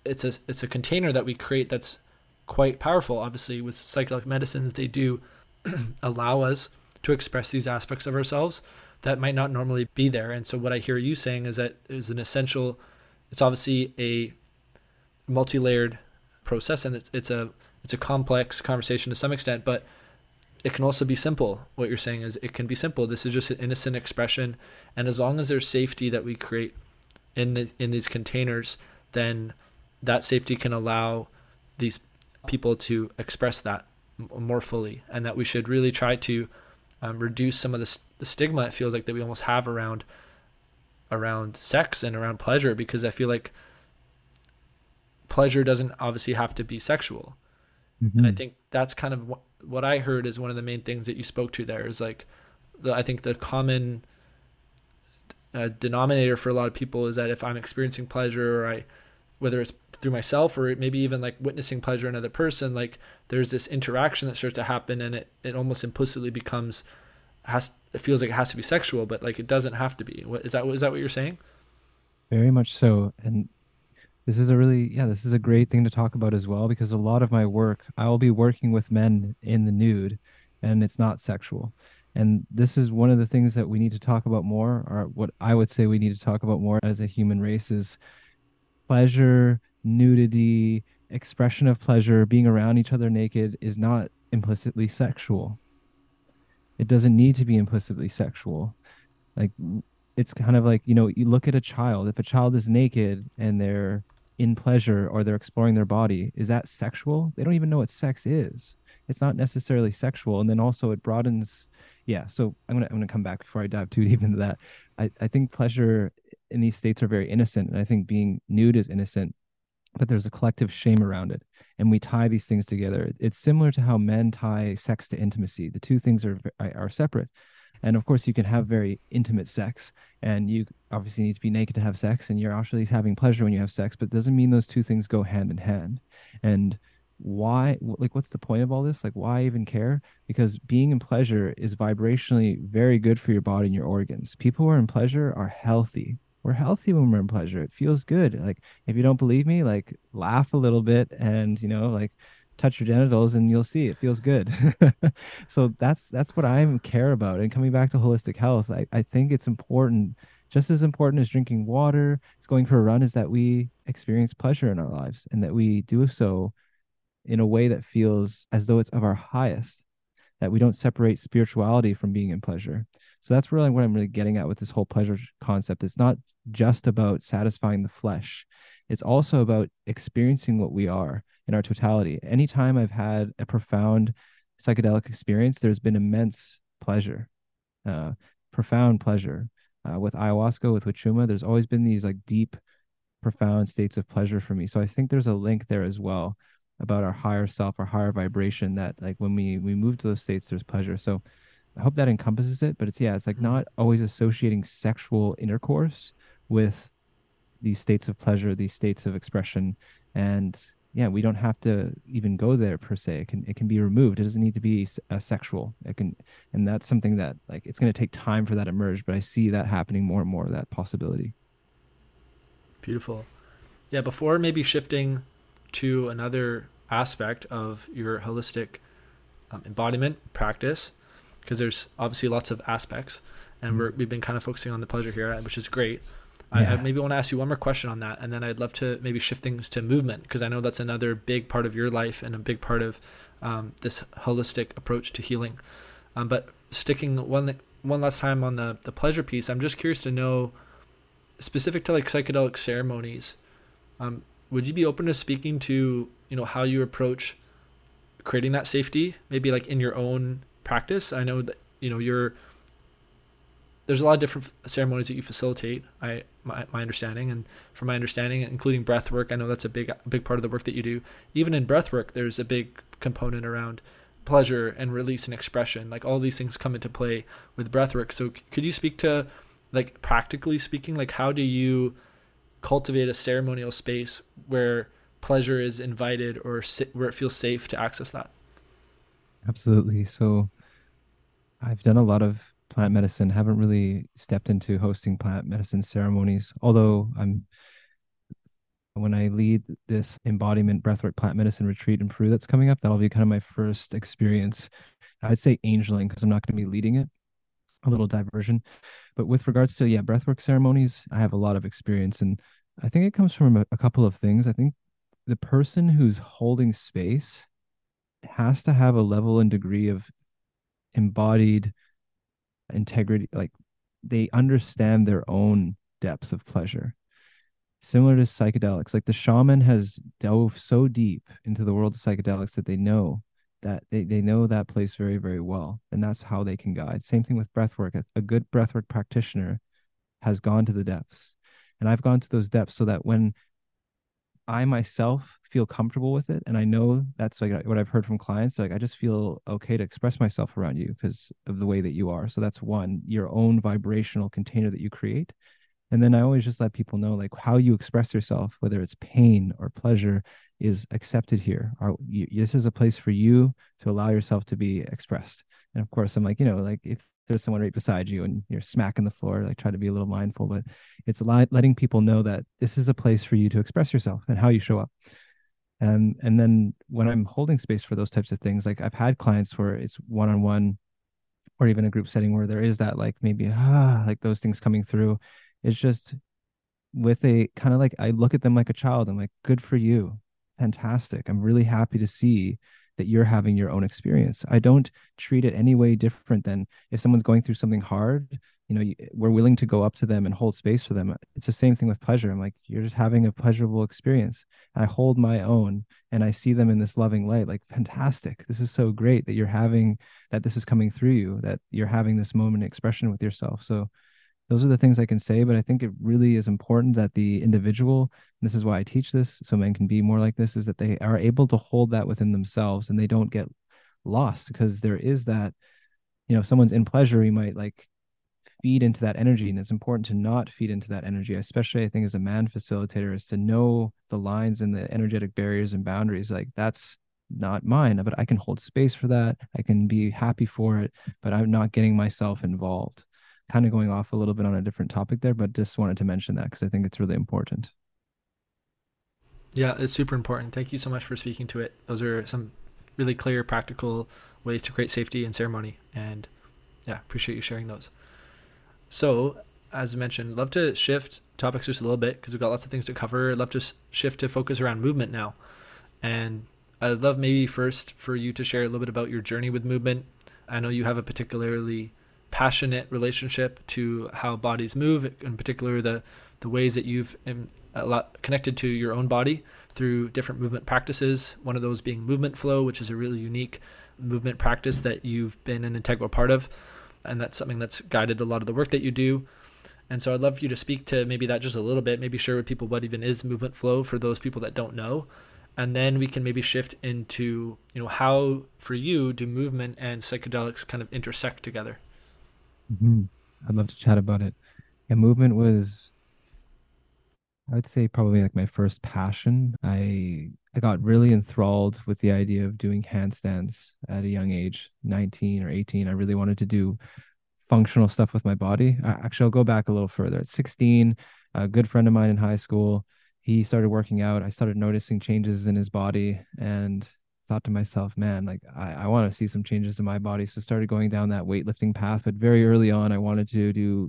S4: it's a it's a container that we create that's quite powerful. Obviously with psychedelic medicines they do allow us to express these aspects of ourselves that might not normally be there. And so what I hear you saying is that is an essential it's obviously a multi-layered process and it's it's a it's a complex conversation to some extent, but it can also be simple. What you're saying is it can be simple. This is just an innocent expression, and as long as there's safety that we create in the in these containers, then that safety can allow these people to express that more fully, and that we should really try to um, reduce some of the, the stigma it feels like that we almost have around around sex and around pleasure, because I feel like pleasure doesn't obviously have to be sexual Mm-hmm. And I mm-hmm. think that's kind of what, what I heard is one of the main things that you spoke to there is like, the, I think the common uh, denominator for a lot of people is that if I'm experiencing pleasure or I, whether it's through myself or maybe even like witnessing pleasure in another person, like there's this interaction that starts to happen and it, it almost implicitly becomes, has, it feels like it has to be sexual, but like it doesn't have to be. What is that? Is that what you're saying?
S5: Very much so. And this is a really yeah this is a great thing to talk about as well because a lot of my work i will be working with men in the nude and it's not sexual and this is one of the things that we need to talk about more or what i would say we need to talk about more as a human race is pleasure nudity expression of pleasure being around each other naked is not implicitly sexual it doesn't need to be implicitly sexual. Like it's kind of like you know you look at a child. If a child is naked and they're in pleasure or they're exploring their body is that sexual? They don't even know what sex is. It's not necessarily sexual. And then also it broadens yeah so i'm gonna i'm gonna come back before i dive too deep into that. I, I think pleasure in these states are very innocent. And i think being nude is innocent but there's a collective shame around it and we tie these things together. It's similar to how men tie sex to intimacy. The two things are are separate. And of course, you can have very intimate sex, and you obviously need to be naked to have sex, and you're actually having pleasure when you have sex, but it doesn't mean those two things go hand in hand. And why like what's the point of all this? Like why even care? Because being in pleasure is vibrationally very good for your body and your organs. People who are in pleasure are healthy we're healthy when we're in pleasure it feels good like if you don't believe me like laugh a little bit and you know like touch your genitals and you'll see it feels good so that's that's what i care about and coming back to holistic health I, I think it's important just as important as drinking water going for a run is that we experience pleasure in our lives and that we do so in a way that feels as though it's of our highest, that we don't separate spirituality from being in pleasure. So that's really what I'm really getting at with this whole pleasure concept. It's not just about satisfying the flesh, it's also about experiencing what we are in our totality. Anytime I've had a profound psychedelic experience, there's been immense pleasure, uh, profound pleasure. Uh, with ayahuasca, with Wachuma, there's always been these like deep, profound states of pleasure for me. So I think there's a link there as well about our higher self, our higher vibration. That like when we we move to those states, there's pleasure. So I hope that encompasses it. But it's yeah, it's like mm-hmm. not always associating sexual intercourse with these states of pleasure, these states of expression, and yeah, we don't have to even go there per se. It can it can be removed. It doesn't need to be uh, sexual. It can, and that's something that like it's going to take time for that to emerge. But I see that happening more and more. That possibility.
S4: Beautiful. Yeah. Before maybe shifting to another aspect of your holistic um, embodiment practice because there's obviously lots of aspects and mm-hmm. we have been kind of focusing on the pleasure here which is great yeah. I, I, maybe want to ask you one more question on that and then i'd love to maybe shift things to movement because i know that's another big part of your life and a big part of um, this holistic approach to healing um, but sticking one one last time on the the pleasure piece i'm just curious to know specific to like psychedelic ceremonies um, would you be open to speaking to you know how you approach creating that safety maybe like in your own practice i know that you know you're there's a lot of different ceremonies that you facilitate i my, my understanding and from my understanding including breath work i know that's a big big part of the work that you do even in breath work there's a big component around pleasure and release and expression like all these things come into play with breath work so could you speak to like practically speaking like how do you cultivate a ceremonial space where pleasure is invited or where it feels safe to access that.
S5: Absolutely. So I've done a lot of plant medicine, haven't really stepped into hosting plant medicine ceremonies, although I'm when I lead this embodiment breathwork plant medicine retreat in Peru that's coming up, that'll be kind of my first experience. I'd say angeling because I'm not going to be leading it. A little diversion. But with regards to yeah, breathwork ceremonies, I have a lot of experience and I think it comes from a, a couple of things. I think the person who's holding space has to have a level and degree of embodied integrity like they understand their own depths of pleasure. Similar to psychedelics like the shaman has dove so deep into the world of psychedelics that they know that they, they know that place very very well and that's how they can guide. Same thing with breathwork. A, a good breathwork practitioner has gone to the depths and i've gone to those depths so that when I myself feel comfortable with it. And I know that's like what I've heard from clients. Like, I just feel okay to express myself around you because of the way that you are. So that's one, your own vibrational container that you create. And then I always just let people know like how you express yourself, whether it's pain or pleasure, is accepted here. Are you, this is a place for you to allow yourself to be expressed. And of course, I'm like, you know, like if there's someone right beside you and you're smacking the floor like try to be a little mindful but it's letting people know that this is a place for you to express yourself and how you show up. And and then when i'm holding space for those types of things like i've had clients where it's one-on-one or even a group setting where there is that like maybe ah like those things coming through. It's just with a kind of like i look at them like a child. I'm like good for you. Fantastic. I'm really happy to see that you're having your own experience. I don't treat it any way different than if someone's going through something hard, you know, we're willing to go up to them and hold space for them. It's the same thing with pleasure. I'm like, you're just having a pleasurable experience. I hold my own and I see them in this loving light, like, fantastic. This is so great that you're having that this is coming through you, that you're having this moment expression with yourself. So, those are the things I can say, but I think it really is important that the individual, this is why I teach this, so men can be more like this, is that they are able to hold that within themselves and they don't get lost because there is that, you know, if someone's in pleasure, you might like feed into that energy. And it's important to not feed into that energy, especially I think as a man facilitator, is to know the lines and the energetic barriers and boundaries. Like that's not mine, but I can hold space for that. I can be happy for it, but I'm not getting myself involved. Kind of going off a little bit on a different topic there, but just wanted to mention that because I think it's really important.
S4: Yeah, it's super important. Thank you so much for speaking to it. Those are some really clear, practical ways to create safety and ceremony. And yeah, appreciate you sharing those. So, as I mentioned, love to shift topics just a little bit because we've got lots of things to cover. I'd love to shift to focus around movement now. And I'd love maybe first for you to share a little bit about your journey with movement. I know you have a particularly passionate relationship to how bodies move, in particular the the ways that you've um, connected to your own body through different movement practices. One of those being movement flow, which is a really unique movement practice that you've been an integral part of, and that's something that's guided a lot of the work that you do. And so I'd love for you to speak to maybe that just a little bit, maybe share with people what even is movement flow for those people that don't know. And then we can maybe shift into, you know, how for you do movement and psychedelics kind of intersect together?
S5: Mm-hmm. I'd love to chat about it. Yeah, movement was, I would say, probably like my first passion. I I got really enthralled with the idea of doing handstands at a young age, 19 or 18. I really wanted to do functional stuff with my body. Actually, I'll go back a little further. At 16, a good friend of mine in high school, he started working out. I started noticing changes in his body and thought to myself, man, like I, I want to see some changes in my body. So started going down that weightlifting path. But very early on, I wanted to do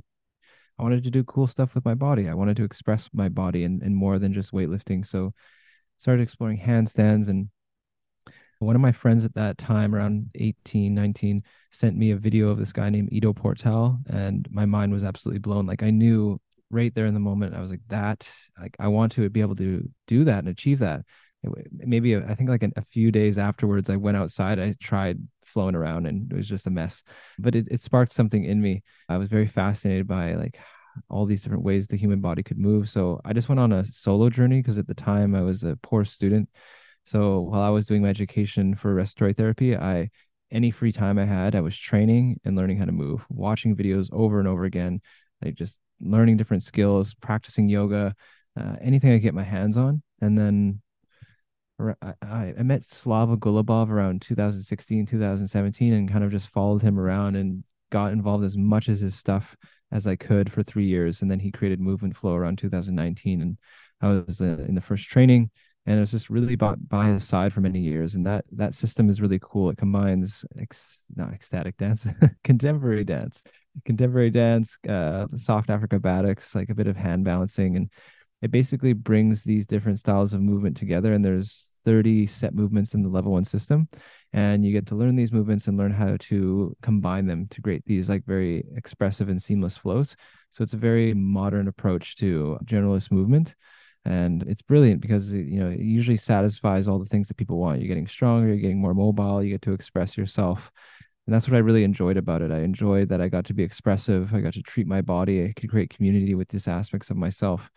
S5: I wanted to do cool stuff with my body. I wanted to express my body and, and more than just weightlifting. So started exploring handstands and one of my friends at that time around 18 19 sent me a video of this guy named Ido Portal and my mind was absolutely blown like i knew right there in the moment i was like that like i want to be able to do that and achieve that maybe I think like a few days afterwards i went outside i tried flowing around and it was just a mess but it, it sparked something in me i was very fascinated by like all these different ways the human body could move. So I just went on a solo journey because at the time I was a poor student. So while I was doing my education for respiratory therapy, I any free time I had, I was training and learning how to move, watching videos over and over again, like just learning different skills, practicing yoga, uh, anything I get my hands on. And then I, I met Slava Gulabov around 2016, 2017, and kind of just followed him around and got involved as much as his stuff as I could for three years, and then he created Movement Flow around 2019, and I was uh, in the first training, and I was just really by, by his side for many years, and that that system is really cool. It combines ex, not ecstatic dance, contemporary dance, contemporary dance, uh, soft acrobatics, like a bit of hand balancing, and it basically brings these different styles of movement together. And there's 30 set movements in the level one system, and you get to learn these movements and learn how to combine them to create these like very expressive and seamless flows. So it's a very modern approach to generalist movement and it's brilliant because you know it usually satisfies all the things that people want. You're getting stronger you're getting more mobile you get to express yourself. And that's what i really enjoyed about it. I enjoyed that i got to be expressive i got to treat my body i could create community with these aspects of myself.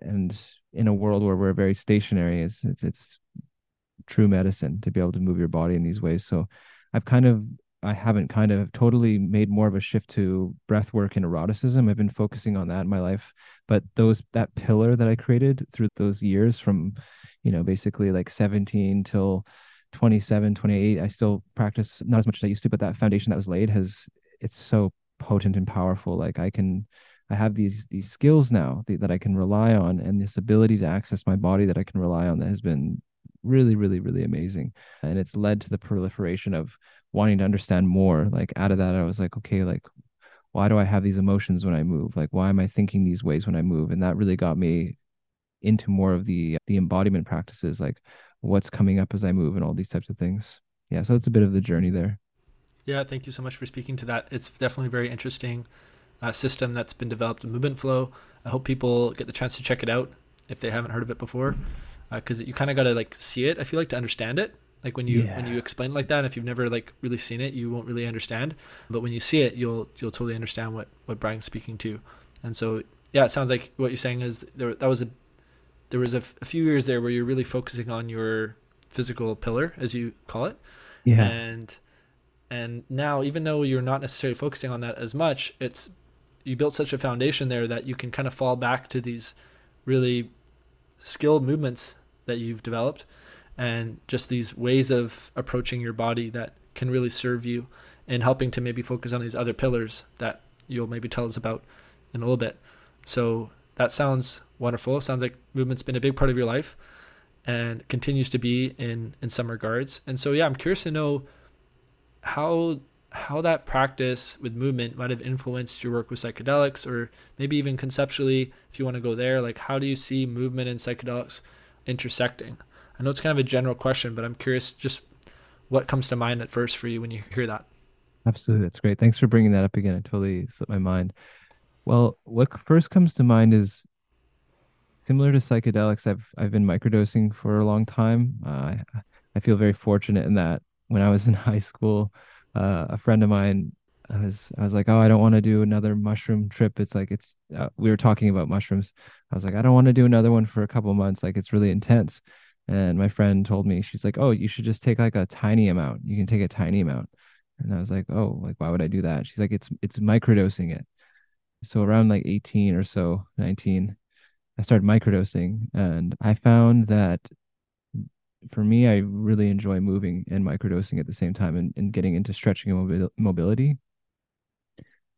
S5: And in a world where we're very stationary it's it's, it's true medicine to be able to move your body in these ways. So I've kind of I haven't kind of totally made more of a shift to breath work and eroticism. I've been focusing on that in my life. But those that pillar that I created through those years from, you know, basically like 17 till 27, 28, I still practice not as much as I used to, but that foundation that was laid has it's so potent and powerful. Like I can I have these these skills now that I can rely on and this ability to access my body that I can rely on that has been really, really, really amazing. And it's led to the proliferation of wanting to understand more. Like out of that, I was like, okay, like why do I have these emotions when I move? Like why am I thinking these ways when I move? And that really got me into more of the the embodiment practices, like what's coming up as I move and all these types of things. Yeah, so it's a bit of the journey there.
S4: Yeah, thank you so much for speaking to that. It's definitely very interesting uh, system that's been developed in Movement Flow. I hope people get the chance to check it out if they haven't heard of it before because uh, you kind of got to like see it. I feel like to understand it. Like when you yeah. when you explain it like that, and if you've never like really seen it, you won't really understand. But when you see it, you'll you'll totally understand what what Brian's speaking to. And so yeah, it sounds like what you're saying is there that was a there was a, f- a few years there where you're really focusing on your physical pillar, as you call it.
S5: Yeah.
S4: And and now even though you're not necessarily focusing on that as much, it's you built such a foundation there that you can kind of fall back to these really skilled movements that you've developed and just these ways of approaching your body that can really serve you in helping to maybe focus on these other pillars that you'll maybe tell us about in a little bit. So that sounds wonderful. Sounds like movement's been a big part of your life and continues to be in in some regards. And so yeah, I'm curious to know how how that practice with movement might have influenced your work with psychedelics or maybe even conceptually if you want to go there like how do you see movement and psychedelics intersecting. I know it's kind of a general question but i'm curious just what comes to mind at first for you when you hear that.
S5: Absolutely. That's great. Thanks for bringing that up again. It totally slipped my mind. Well what first comes to mind is similar to psychedelics i've i've been microdosing for a long time. Uh, i feel very fortunate in that when i was in high school uh, a friend of mine I was I was like, oh, I don't want to do another mushroom trip. It's like it's uh, we were talking about mushrooms. I was like, I don't want to do another one for a couple months. Like it's really intense. And my friend told me, she's like, oh, you should just take like a tiny amount. You can take a tiny amount. And I was like, oh, like why would I do that? She's like, it's it's microdosing it. So around like 18 or so, 19, I started microdosing, and I found that for me, I really enjoy moving and microdosing at the same time and, and getting into stretching and mobility.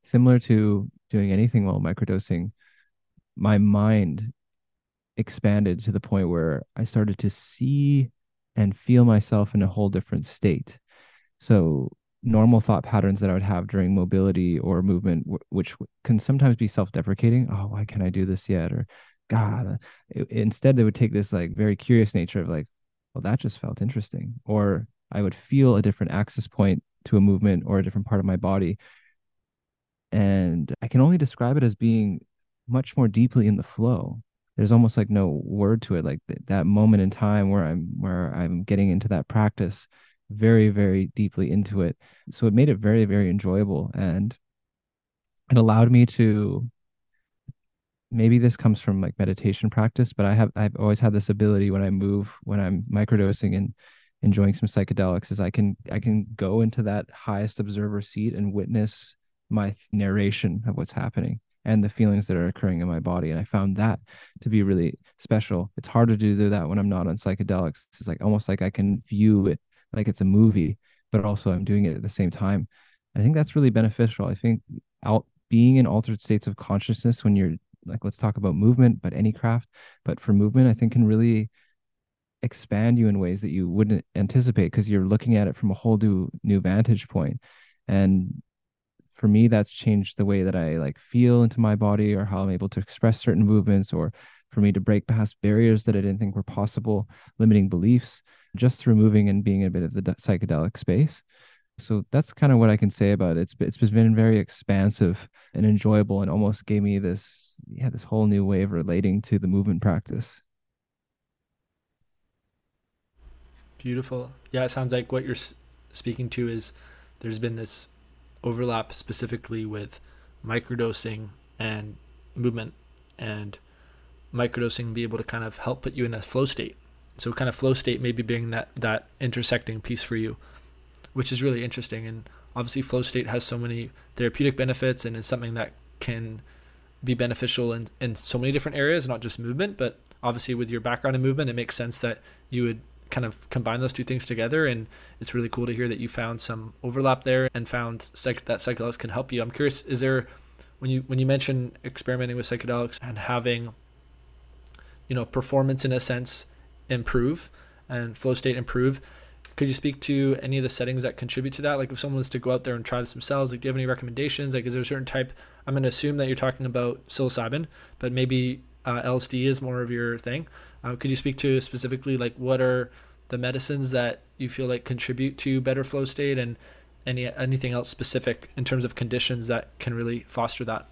S5: Similar to doing anything while microdosing, my mind expanded to the point where I started to see and feel myself in a whole different state. So, normal thought patterns that I would have during mobility or movement, which can sometimes be self deprecating. Oh, why can't I do this yet? Or, God, it, instead, they would take this like very curious nature of like, well, that just felt interesting. Or I would feel a different access point to a movement or a different part of my body. And I can only describe it as being much more deeply in the flow. There's almost like no word to it, like th- that moment in time where I'm where I'm getting into that practice very, very deeply into it. So it made it very, very enjoyable. And it allowed me to maybe this comes from like meditation practice, but I have I've always had this ability when I move, when I'm microdosing and enjoying some psychedelics, is I can I can go into that highest observer seat and witness my narration of what's happening and the feelings that are occurring in my body. And I found that to be really special. It's hard to do that when I'm not on psychedelics. It's like almost like I can view it like it's a movie, but also I'm doing it at the same time. I think that's really beneficial. I think out being in altered states of consciousness when you're like let's talk about movement but any craft but for movement i think can really expand you in ways that you wouldn't anticipate because you're looking at it from a whole new new vantage point and for me that's changed the way that i like feel into my body or how i'm able to express certain movements or for me to break past barriers that i didn't think were possible limiting beliefs just through moving and being a bit of the psychedelic space so that's kind of what I can say about it. It's it's been very expansive and enjoyable, and almost gave me this yeah this whole new way of relating to the movement practice.
S4: Beautiful. Yeah, it sounds like what you're speaking to is there's been this overlap specifically with microdosing and movement, and microdosing be able to kind of help put you in a flow state. So, kind of flow state maybe being that that intersecting piece for you which is really interesting. And obviously, flow state has so many therapeutic benefits and is something that can be beneficial in, in so many different areas, not just movement, but obviously with your background in movement, it makes sense that you would kind of combine those two things together. And it's really cool to hear that you found some overlap there and found psych- that psychedelics can help you. I'm curious, is there when you when you mention experimenting with psychedelics and having you know performance in a sense improve and flow state improve could you speak to any of the settings that contribute to that? Like if someone was to go out there and try this themselves, like do you have any recommendations? Like is there a certain type? I'm going to assume that you're talking about psilocybin, but maybe uh, LSD is more of your thing. Uh, could you speak to specifically like what are the medicines that you feel like contribute to better flow state and any anything else specific in terms of conditions that can really foster that?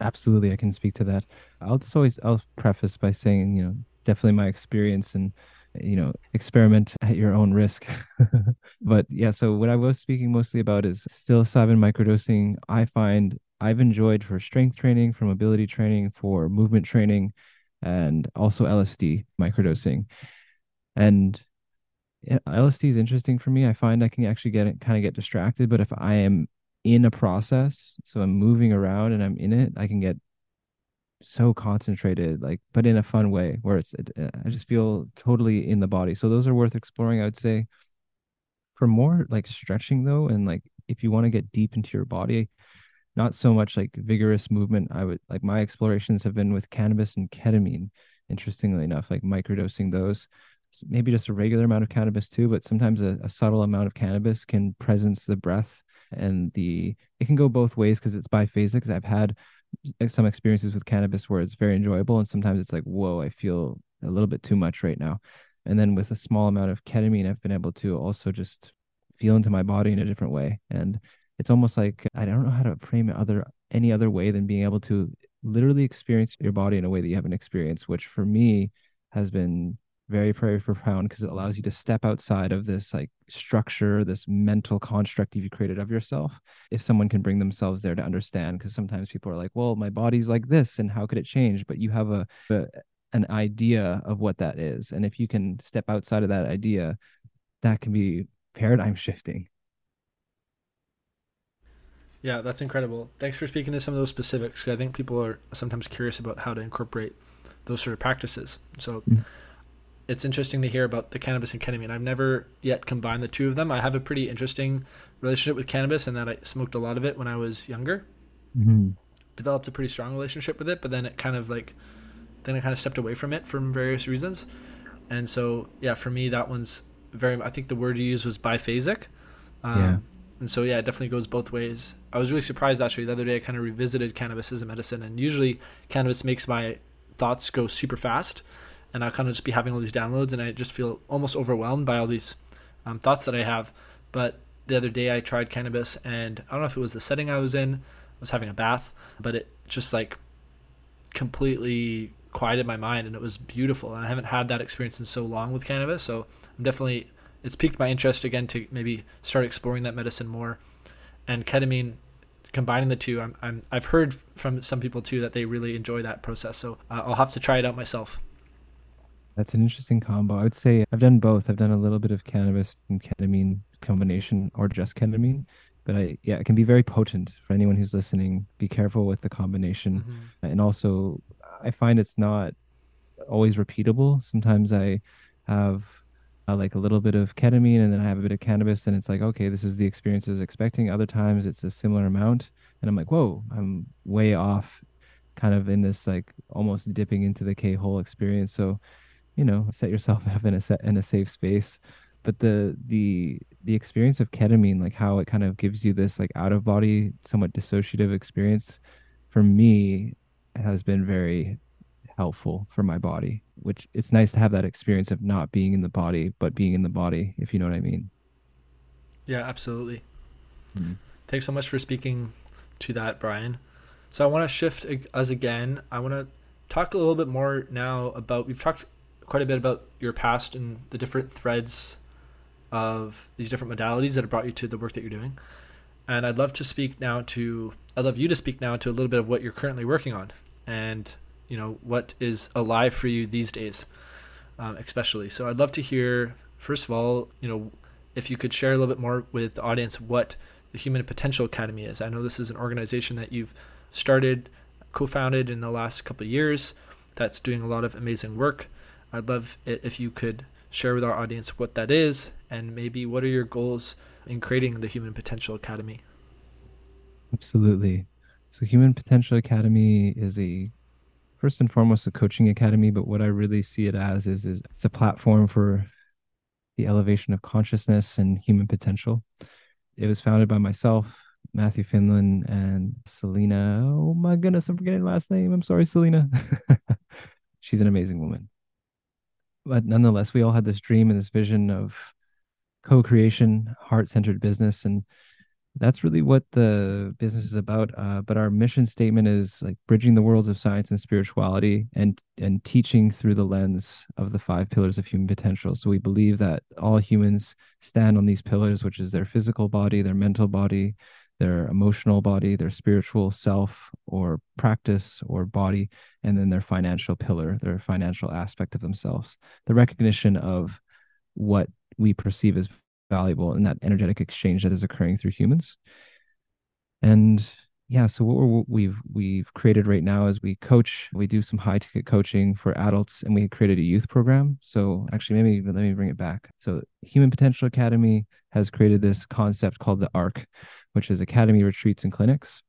S5: Absolutely, I can speak to that. I'll just always I'll preface by saying you know definitely my experience and you know experiment at your own risk but yeah so what i was speaking mostly about is psilocybin microdosing i find i've enjoyed for strength training for mobility training for movement training and also lsd microdosing. And lsd is interesting for me. I find i can actually get kind of get distracted but if i am in a process so i'm moving around and i'm in it i can get so concentrated like but in a fun way where it's uh, i just feel totally in the body. So those are worth exploring i would say. For more like stretching though and like if you want to get deep into your body not so much like vigorous movement. I would like my explorations have been with cannabis and ketamine interestingly enough like microdosing those. Maybe just a regular amount of cannabis too but sometimes a, a subtle amount of cannabis can presence the breath and the it can go both ways because it's biphasic. Because i've had some experiences with cannabis where it's very enjoyable and sometimes it's like whoa i feel a little bit too much right now. And then with a small amount of ketamine i've been able to also just feel into my body in a different way. And it's almost like i don't know how to frame it other any other way than being able to literally experience your body in a way that you haven't experienced which for me has been very very profound because it allows you to step outside of this like structure this mental construct you've created of yourself if someone can bring themselves there to understand because sometimes people are like well my body's like this and how could it change? But you have a, a an idea of what that is and if you can step outside of that idea that can be paradigm shifting
S4: yeah that's incredible thanks for speaking to some of those specifics i think people are sometimes curious about how to incorporate those sort of practices so mm-hmm it's interesting to hear about the cannabis and ketamine. I've never yet combined the two of them. I have a pretty interesting relationship with cannabis in that I smoked a lot of it when I was younger. Mm-hmm. Developed a pretty strong relationship with it, but then it kind of like, then I kind of stepped away from it for various reasons. And so, yeah, for me, that one's very, I think the word you used was biphasic. Um, yeah. And so, yeah, it definitely goes both ways. I was really surprised actually. The other day, I kind of revisited cannabis as a medicine, and usually cannabis makes my thoughts go super fast and I'll kind of just be having all these downloads, and I just feel almost overwhelmed by all these um, thoughts that I have. But the other day I tried cannabis, and I don't know if it was the setting I was in. I was having a bath, but it just like completely quieted my mind, and it was beautiful. And I haven't had that experience in so long with cannabis, so I'm definitely it's piqued my interest again to maybe start exploring that medicine more. And ketamine, combining the two, I'm, I'm I've heard from some people too that they really enjoy that process. So uh, I'll have to try it out myself.
S5: That's an interesting combo. I would say I've done both. I've done a little bit of cannabis and ketamine combination or just ketamine. But I yeah, it can be very potent for anyone who's listening. Be careful with the combination. Mm-hmm. And also I find it's not always repeatable. Sometimes I have uh, like a little bit of ketamine and then I have a bit of cannabis and it's like, okay, this is the experience I was expecting. Other times it's a similar amount and I'm like, whoa, I'm way off kind of in this like almost dipping into the K hole experience. So you know set yourself up in a set in a safe space but the the the experience of ketamine like how it kind of gives you this like out of body somewhat dissociative experience for me has been very helpful for my body which it's nice to have that experience of not being in the body but being in the body if you know what i mean.
S4: Yeah absolutely. Mm-hmm. thanks so much for speaking to that brian. So i want to shift us again. I want to talk a little bit more now about we've talked quite a bit about your past and the different threads of these different modalities that have brought you to the work that you're doing. And I'd love to speak now to I'd love you to speak now to a little bit of what you're currently working on. And you know what is alive for you these days, um, especially. So I'd love to hear first of all, you know, if you could share a little bit more with the audience what the Human Potential Academy is. I know this is an organization that you've started, co-founded in the last couple of years. That's doing a lot of amazing work. I'd love it if you could share with our audience what that is and maybe what are your goals in creating the Human Potential Academy.
S5: Absolutely. So, Human Potential Academy is a first and foremost a coaching academy, but what I really see it as is, is it's a platform for the elevation of consciousness and human potential. It was founded by myself, Matthew Finland, and Selena. Oh my goodness, I'm forgetting last name. I'm sorry, Selena. She's an amazing woman but nonetheless, we all had this dream and this vision of co-creation, heart-centered business, and that's really what the business is about. Uh, but our mission statement is like bridging the worlds of science and spirituality, and and teaching through the lens of the five pillars of human potential. So we believe that all humans stand on these pillars, which is their physical body, their mental body, their emotional body, their spiritual self or practice or body, and then their financial pillar, their financial aspect of themselves. The recognition of what we perceive as valuable in that energetic exchange that is occurring through humans. And yeah, so what we have we've created right now is we coach, we do some high ticket coaching for adults, and we created a youth program. So actually, maybe let me bring it back. So Human Potential Academy has created this concept called the ARC, which is Academy Retreats and Clinics.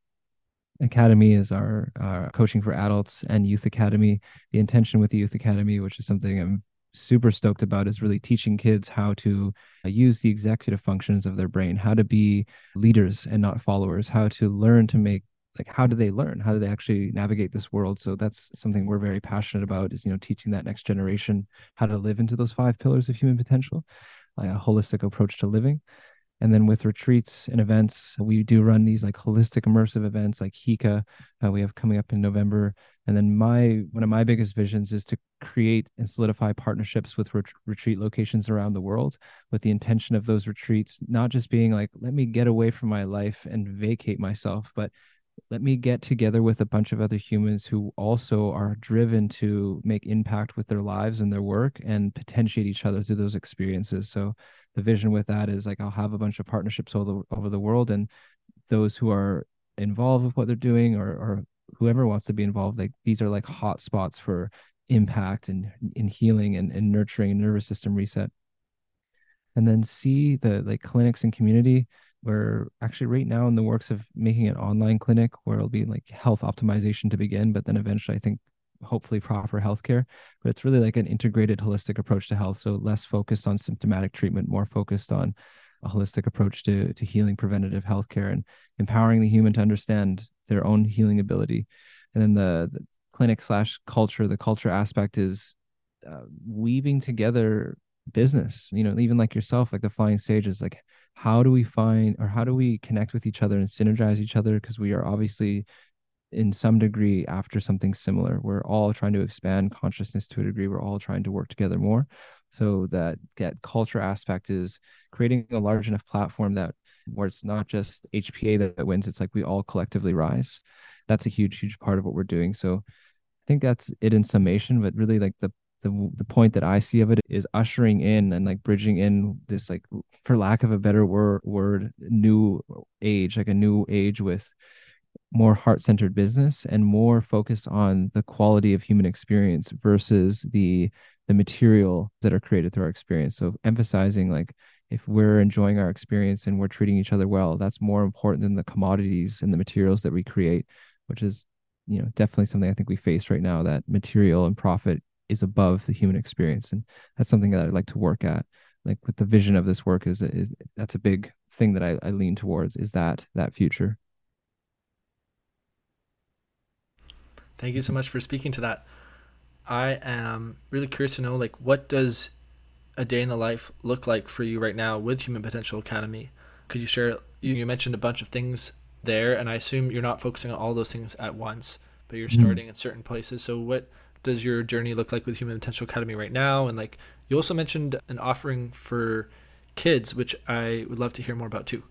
S5: Academy is our, our coaching for adults and youth academy. The intention with the youth academy, which is something I'm super stoked about is really teaching kids how to uh, use the executive functions of their brain, how to be leaders and not followers, how to learn to make like how do they learn? How do they actually navigate this world? So that's something we're very passionate about is you know teaching that next generation how to live into those five pillars of human potential like a holistic approach to living. And then with retreats and events, we do run these like holistic immersive events like Hika uh, we have coming up in November. And then my one of my biggest visions is to create and solidify partnerships with ret- retreat locations around the world with the intention of those retreats not just being like let me get away from my life and vacate myself, but let me get together with a bunch of other humans who also are driven to make impact with their lives and their work and potentiate each other through those experiences. So the vision with that is like I'll have a bunch of partnerships over the, over the world and those who are involved with what they're doing or or whoever wants to be involved like these are like hot spots for impact and in healing and, and nurturing and nervous system reset and then see the like clinics and community we're actually right now in the works of making an online clinic where it'll be like health optimization to begin, but then eventually I think hopefully proper healthcare. But it's really like an integrated holistic approach to health. So less focused on symptomatic treatment, more focused on a holistic approach to to healing preventative healthcare and empowering the human to understand their own healing ability. And then the, the clinic slash culture, the culture aspect is uh, weaving together business, you know, even like yourself, like the flying sages, like how do we find or how do we connect with each other and synergize each other? Because we are obviously in some degree after something similar. We're all trying to expand consciousness to a degree. We're all trying to work together more. So that get culture aspect is creating a large enough platform that where it's not just hpa that, that wins it's like we all collectively rise. That's a huge huge part of what we're doing. So think that's it in summation but really like the the the point that I see of it is ushering in and like bridging in this like for lack of a better word word new age like a new age with more heart-centered business and more focused on the quality of human experience versus the the material that are created through our experience. So emphasizing like if we're enjoying our experience and we're treating each other well that's more important than the commodities and the materials that we create which is you know definitely something i think we face right now that material and profit is above the human experience and that's something that i'd like to work at. Like with the vision of this work is, is that's a big thing that I, I lean towards is that that future.
S4: Thank you so much for speaking to that. I am really curious to know like what does a day in the life look like for you right now with human potential academy? Could you share you, you mentioned a bunch of things there and i assume you're not focusing on all those things at once but you're mm-hmm. starting mm-hmm. in certain places so what does your journey look like with Human Potential Academy right now? And like you also mentioned an offering for kids, which I would love to hear more about too.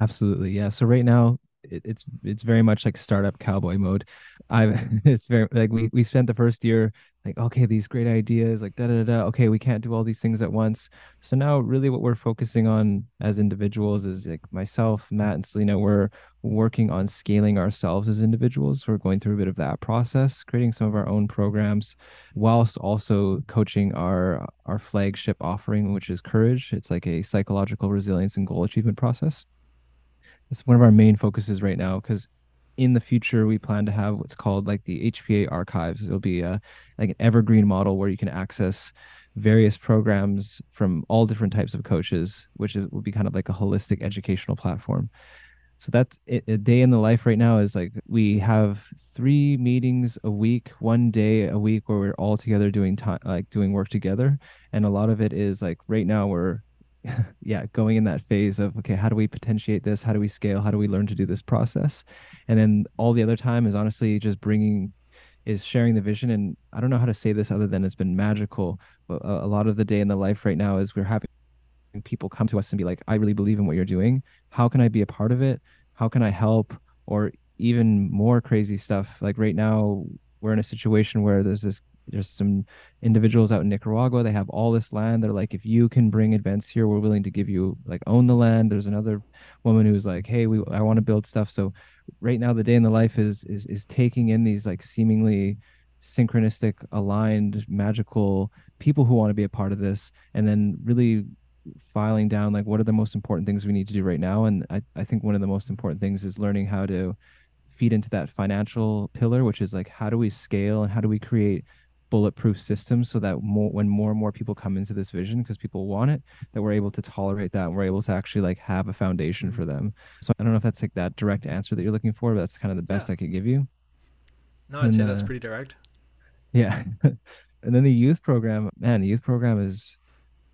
S5: Absolutely, yeah. So right now it, it's it's very much like startup cowboy mode. I've it's very like we we spent the first year like okay these great ideas like da da da okay we can't do all these things at once. So now really what we're focusing on as individuals is like myself, Matt, and Selena. We're working on scaling ourselves as individuals. We're going through a bit of that process, creating some of our own programs, whilst also coaching our our flagship offering, which is Courage. It's like a psychological resilience and goal achievement process it's one of our main focuses right now because in the future we plan to have what's called like the HPA archives. It'll be a like an evergreen model where you can access various programs from all different types of coaches, which is, will be kind of like a holistic educational platform. So that's it, a day in the life right now is like we have three meetings a week, one day a week where we're all together doing time, like doing work together. And a lot of it is like right now we're yeah, going in that phase of okay, how do we potentiate this? How do we scale? How do we learn to do this process? And then all the other time is honestly just bringing is sharing the vision and I don't know how to say this other than it's been magical. But a, a lot of the day in the life right now is we're having people come to us and be like, I really believe in what you're doing. How can I be a part of it? How can I help? Or even more crazy stuff. Like right now, we're in a situation where there's this there's some individuals out in Nicaragua. They have all this land. They're like, if you can bring events here, we're willing to give you like own the land. There's another woman who's like, hey, we I want to build stuff. So right now the day in the life is is is taking in these like seemingly synchronistic aligned magical people who want to be a part of this and then really filing down like what are the most important things we need to do right now and I, I think one of the most important things is learning how to feed into that financial pillar which is like how do we scale and how do we create bulletproof systems so that more when more and more people come into this vision because people want it that we're able to tolerate that and we're able to actually like have a foundation for them so i don't know if that's like that direct answer that you're looking for but that's kind of the best
S4: Yeah.
S5: i could give you
S4: No, I'd
S5: And,
S4: say that's
S5: uh,
S4: pretty direct.
S5: yeah and then the youth program man the youth program is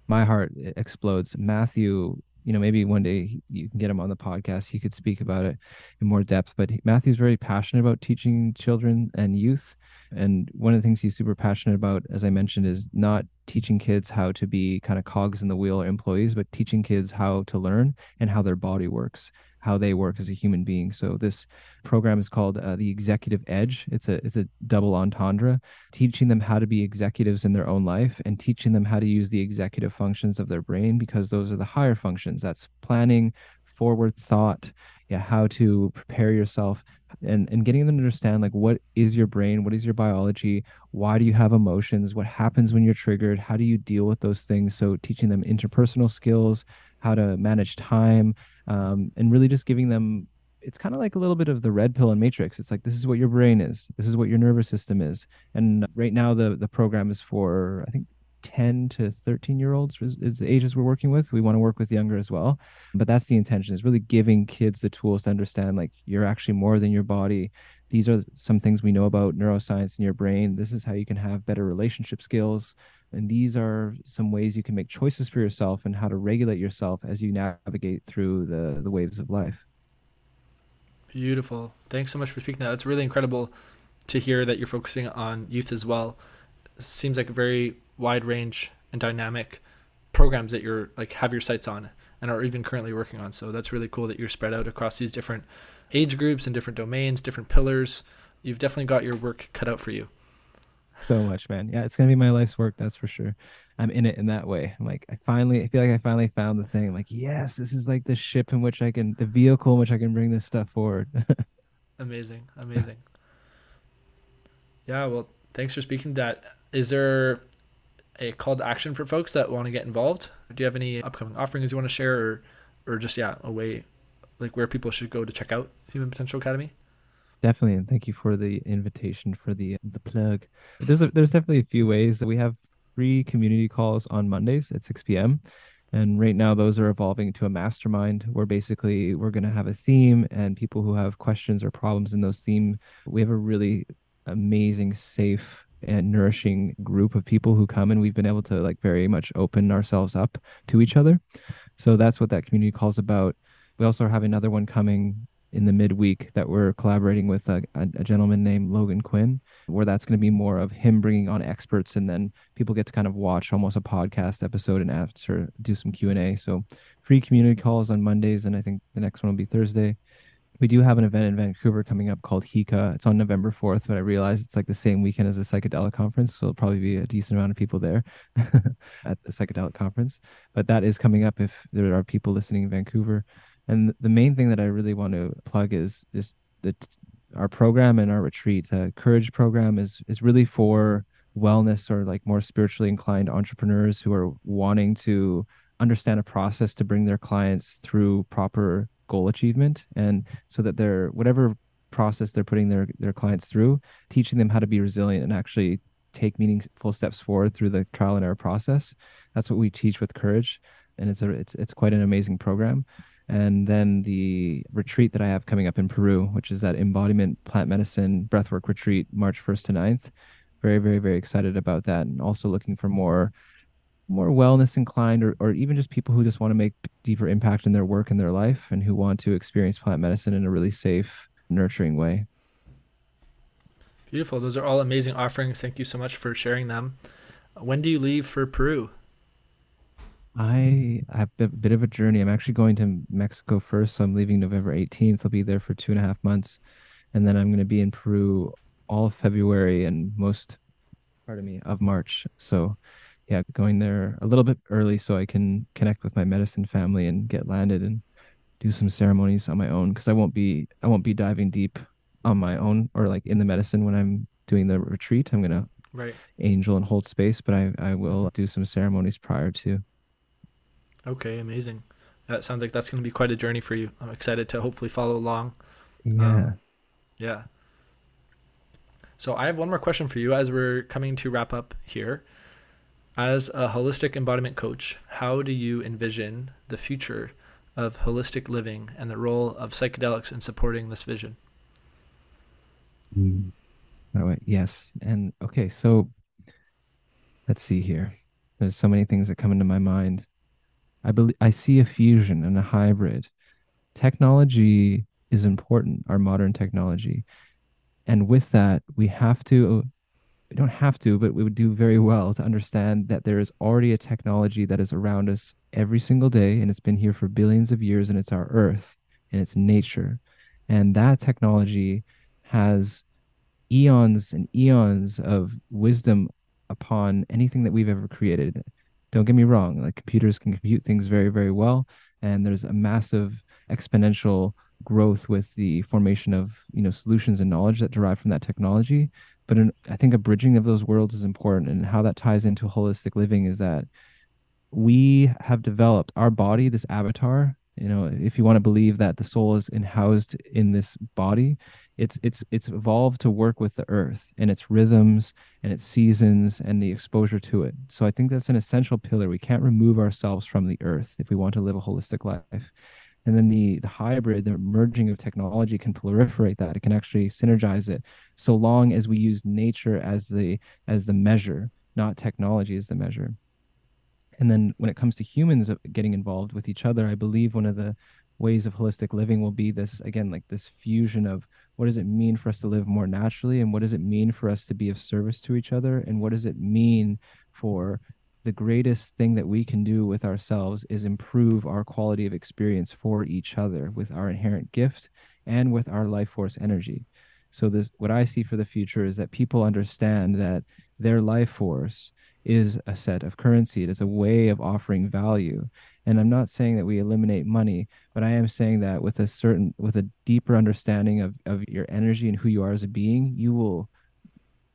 S5: my heart explodes matthew you know maybe one day you can get him on the podcast. He could speak about it in more depth but matthew's very passionate about teaching children and youth. And one of the things he's super passionate about as i mentioned is not teaching kids how to be kind of cogs in the wheel or employees but teaching kids how to learn and how their body works how they work as a human being. So this program is called uh, the executive edge. It's a it's a double entendre teaching them how to be executives in their own life and teaching them how to use the executive functions of their brain because those are the higher functions. That's planning forward thought yeah how to prepare yourself and and getting them to understand like what is your brain? What is your biology? Why do you have emotions? What happens when you're triggered? How do you deal with those things? So teaching them interpersonal skills how to manage time um, and really just giving them it's kind of like a little bit of the red pill and matrix. It's like this is what your brain is. This is what your nervous system is. And right now the the program is for i think 10 to 13 year olds is, the ages we're working with we want to work with younger as well but that's the intention is really giving kids the tools to understand like you're actually more than your body these are some things we know about neuroscience in your brain this is how you can have better relationship skills and these are some ways you can make choices for yourself and how to regulate yourself as you navigate through the the waves of life
S4: Beautiful. Thanks so much for speaking. Now, it's really incredible to hear that you're focusing on youth as well. Seems like a very wide range and dynamic programs that you're like have your sights on and are even currently working on. So that's really cool that you're spread out across these different age groups and different domains, different pillars. You've definitely got your work cut out for you.
S5: so much man yeah it's gonna be my life's work that's for sure i'm in it in that way i'm like i finally i feel like i finally found the thing I'm like yes this is like the ship in which i can the vehicle in which i can bring this stuff forward
S4: Amazing. Amazing. yeah, well, thanks for speaking to that. Is there a call to action for folks that want to get involved? Do you have any upcoming offerings you want to share or or just yeah, a way like where people should go to check out Human Potential Academy?
S5: Definitely, and thank you for the invitation for the the plug. There's a, there's definitely a few ways that we have free community calls on Mondays at 6 p.m. And right now those are evolving to a mastermind where basically we're going to have a theme and people who have questions or problems in those theme, we have a really amazing, safe and nourishing group of people who come and we've been able to like very much open ourselves up to each other. So that's what that community calls about. We also have another one coming in the midweek that we're collaborating with a, a, gentleman named Logan Quinn, where that's going to be more of him bringing on experts, and then people get to kind of watch almost a podcast episode and answer, do some Q and A. So free community calls on Mondays, and I think the next one will be Thursday. We do have an event in Vancouver coming up called Hika. It's on November 4th, but I realize it's like the same weekend as the psychedelic conference, so it'll probably be a decent amount of people there at the psychedelic conference. But that is coming up if there are people listening in Vancouver. And the main thing that I really want to plug is just that our program and our retreat. The Courage program is is really for wellness or like more spiritually inclined entrepreneurs who are wanting to understand a process to bring their clients through proper goal achievement and so that they're whatever process they're putting their their clients through teaching them how to be resilient and actually take meaningful steps forward through the trial and error process that's what we teach with courage and it's a it's it's quite an amazing program and then the retreat that I have coming up in Peru, which is that embodiment plant medicine breathwork retreat, March 1st to 9th. Very, very, very excited about that. And also looking for more more wellness inclined or, or even just people who just want to make deeper impact in their work and their life and who want to experience plant medicine in a really safe, nurturing way.
S4: Beautiful. Those are all amazing offerings. Thank you so much for sharing them. When do you leave for Peru?
S5: I have a bit of a journey. I'm actually going to Mexico first, so I'm leaving November 18th. I'll be there for two and a half months, and then I'm going to be in Peru all of February and most, pardon me, of March. So, yeah, going there a little bit early so I can connect with my medicine family and get landed and do some ceremonies on my own because I won't be I won't be diving deep on my own or like in the medicine when I'm doing the retreat. I'm gonna
S4: right
S5: angel and hold space, but I I will do some ceremonies prior to.
S4: Okay, amazing. That sounds like that's going to be quite a journey for you. I'm excited to hopefully follow along.
S5: Yeah.
S4: Um, yeah. So I have one more question for you as we're coming to wrap up here. As a holistic embodiment coach, how do you envision the future of holistic living and the role of psychedelics in supporting this vision?
S5: Mm. Oh, yes. And okay, so let's see here. There's so many things that come into my mind. I believe I see a fusion and a hybrid. Technology is important, our modern technology. And with that, we have to we don't have to, but we would do very well to understand that there is already a technology that is around us every single day, and it's been here for billions of years, and it's our Earth and it's nature. And that technology has eons and eons of wisdom upon anything that we've ever created. Don't get me wrong, like computers can compute things very, very well, and there's a massive exponential growth with the formation of you know solutions and knowledge that derive from that technology but in, I think a bridging of those worlds is important. And how that ties into holistic living is that we have developed our body, this avatar. You know, if you want to believe that the soul is housed in this body, it's it's it's evolved to work with the earth and its rhythms and its seasons and the exposure to it. So I think that's an essential pillar. We can't remove ourselves from the earth if we want to live a holistic life and then the the hybrid the merging of technology can proliferate that. It can actually synergize it so long as we use nature as the as the measure not technology as the measure. And then when it comes to humans uh, getting involved with each other i believe one of the ways of holistic living will be this again like this fusion of what does it mean for us to live more naturally and what does it mean for us to be of service to each other and what does it mean for the greatest thing that we can do with ourselves is improve our quality of experience for each other with our inherent gift and with our life force energy. So this what I see for the future is that people understand that their life force is a set of currency. It is a way of offering value. And I'm not saying that we eliminate money, but I am saying that with a certain with a deeper understanding of, of your energy and who you are as a being, you will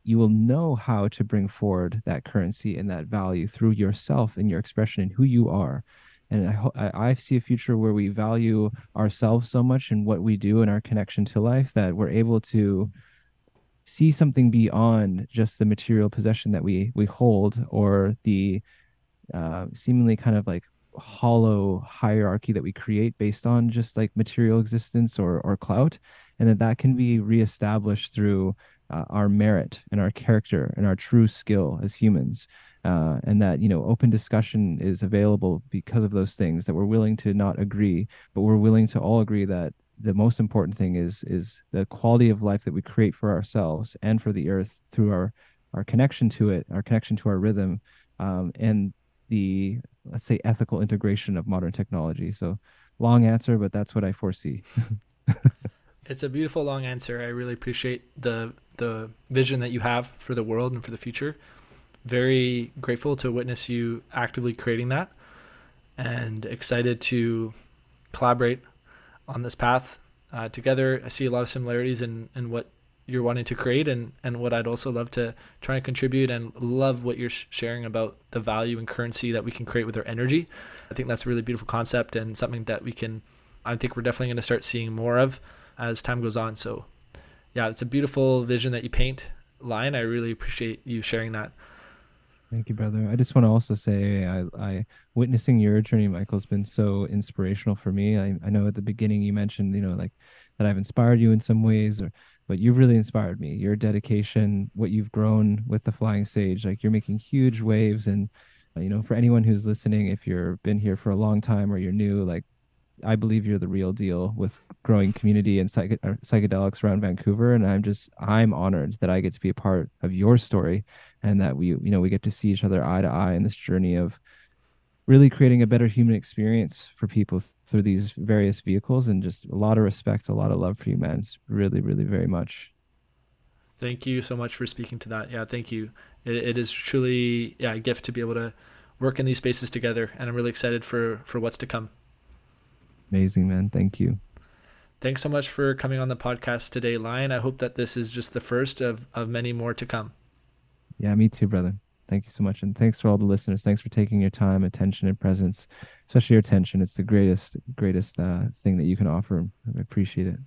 S5: you will know how to bring forward that currency and that value through yourself and your expression and who you are. And I, I see a future where we value ourselves so much and what we do and our connection to life that we're able to see something beyond just the material possession that we we hold or the uh, seemingly kind of like hollow hierarchy that we create based on just like material existence or or clout and that that can be reestablished through uh, our merit and our character and our true skill as humans uh, and that you know open discussion is available because of those things that we're willing to not agree but we're willing to all agree that the most important thing is is the quality of life that we create for ourselves and for the earth through our our connection to it our connection to our rhythm um, and the let's say ethical integration of modern technology. So long answer but that's what i foresee
S4: it's a beautiful long answer i really appreciate the the vision that you have for the world and for the future. Very grateful to witness you actively creating that and excited to collaborate on this path uh, together. I see a lot of similarities in, in what you're wanting to create and, and what I'd also love to try and contribute and love what you're sharing about the value and currency that we can create with our energy. I think that's a really beautiful concept and something that we can, I think we're definitely going to start seeing more of as time goes on. So yeah, it's a beautiful vision that you paint, Lion. I really appreciate you sharing that.
S5: Thank you, brother. I just want to also say, I, I witnessing your journey, Michael, has been so inspirational for me. I, I know at the beginning you mentioned, you know, like that I've inspired you in some ways, or but you've really inspired me. Your dedication, what you've grown with the Flying Sage, like you're making huge waves. And uh, you know, for anyone who's listening, if you've been here for a long time or you're new, like I believe you're the real deal with growing community and psych- psychedelics around Vancouver. And I'm just, I'm honored that I get to be a part of your story and that we, you know, we get to see each other eye to eye in this journey of really creating a better human experience for people through these various vehicles. And just a lot of respect, a lot of love for you, man. It's really, really very much.
S4: Thank you so much for speaking to that. Yeah, thank you. it, it is truly yeah, a gift to be able to work in these spaces together. And I'm really excited for, for what's to come.
S5: Amazing, man. Thank you.
S4: Thanks so much for coming on the podcast today, Lion. I hope that this is just the first of, of many more to come.
S5: Yeah, me too, brother. Thank you so much. And thanks for all the listeners. Thanks for taking your time, attention, and presence, especially your attention. It's the greatest, greatest uh, thing that you can offer. I appreciate it.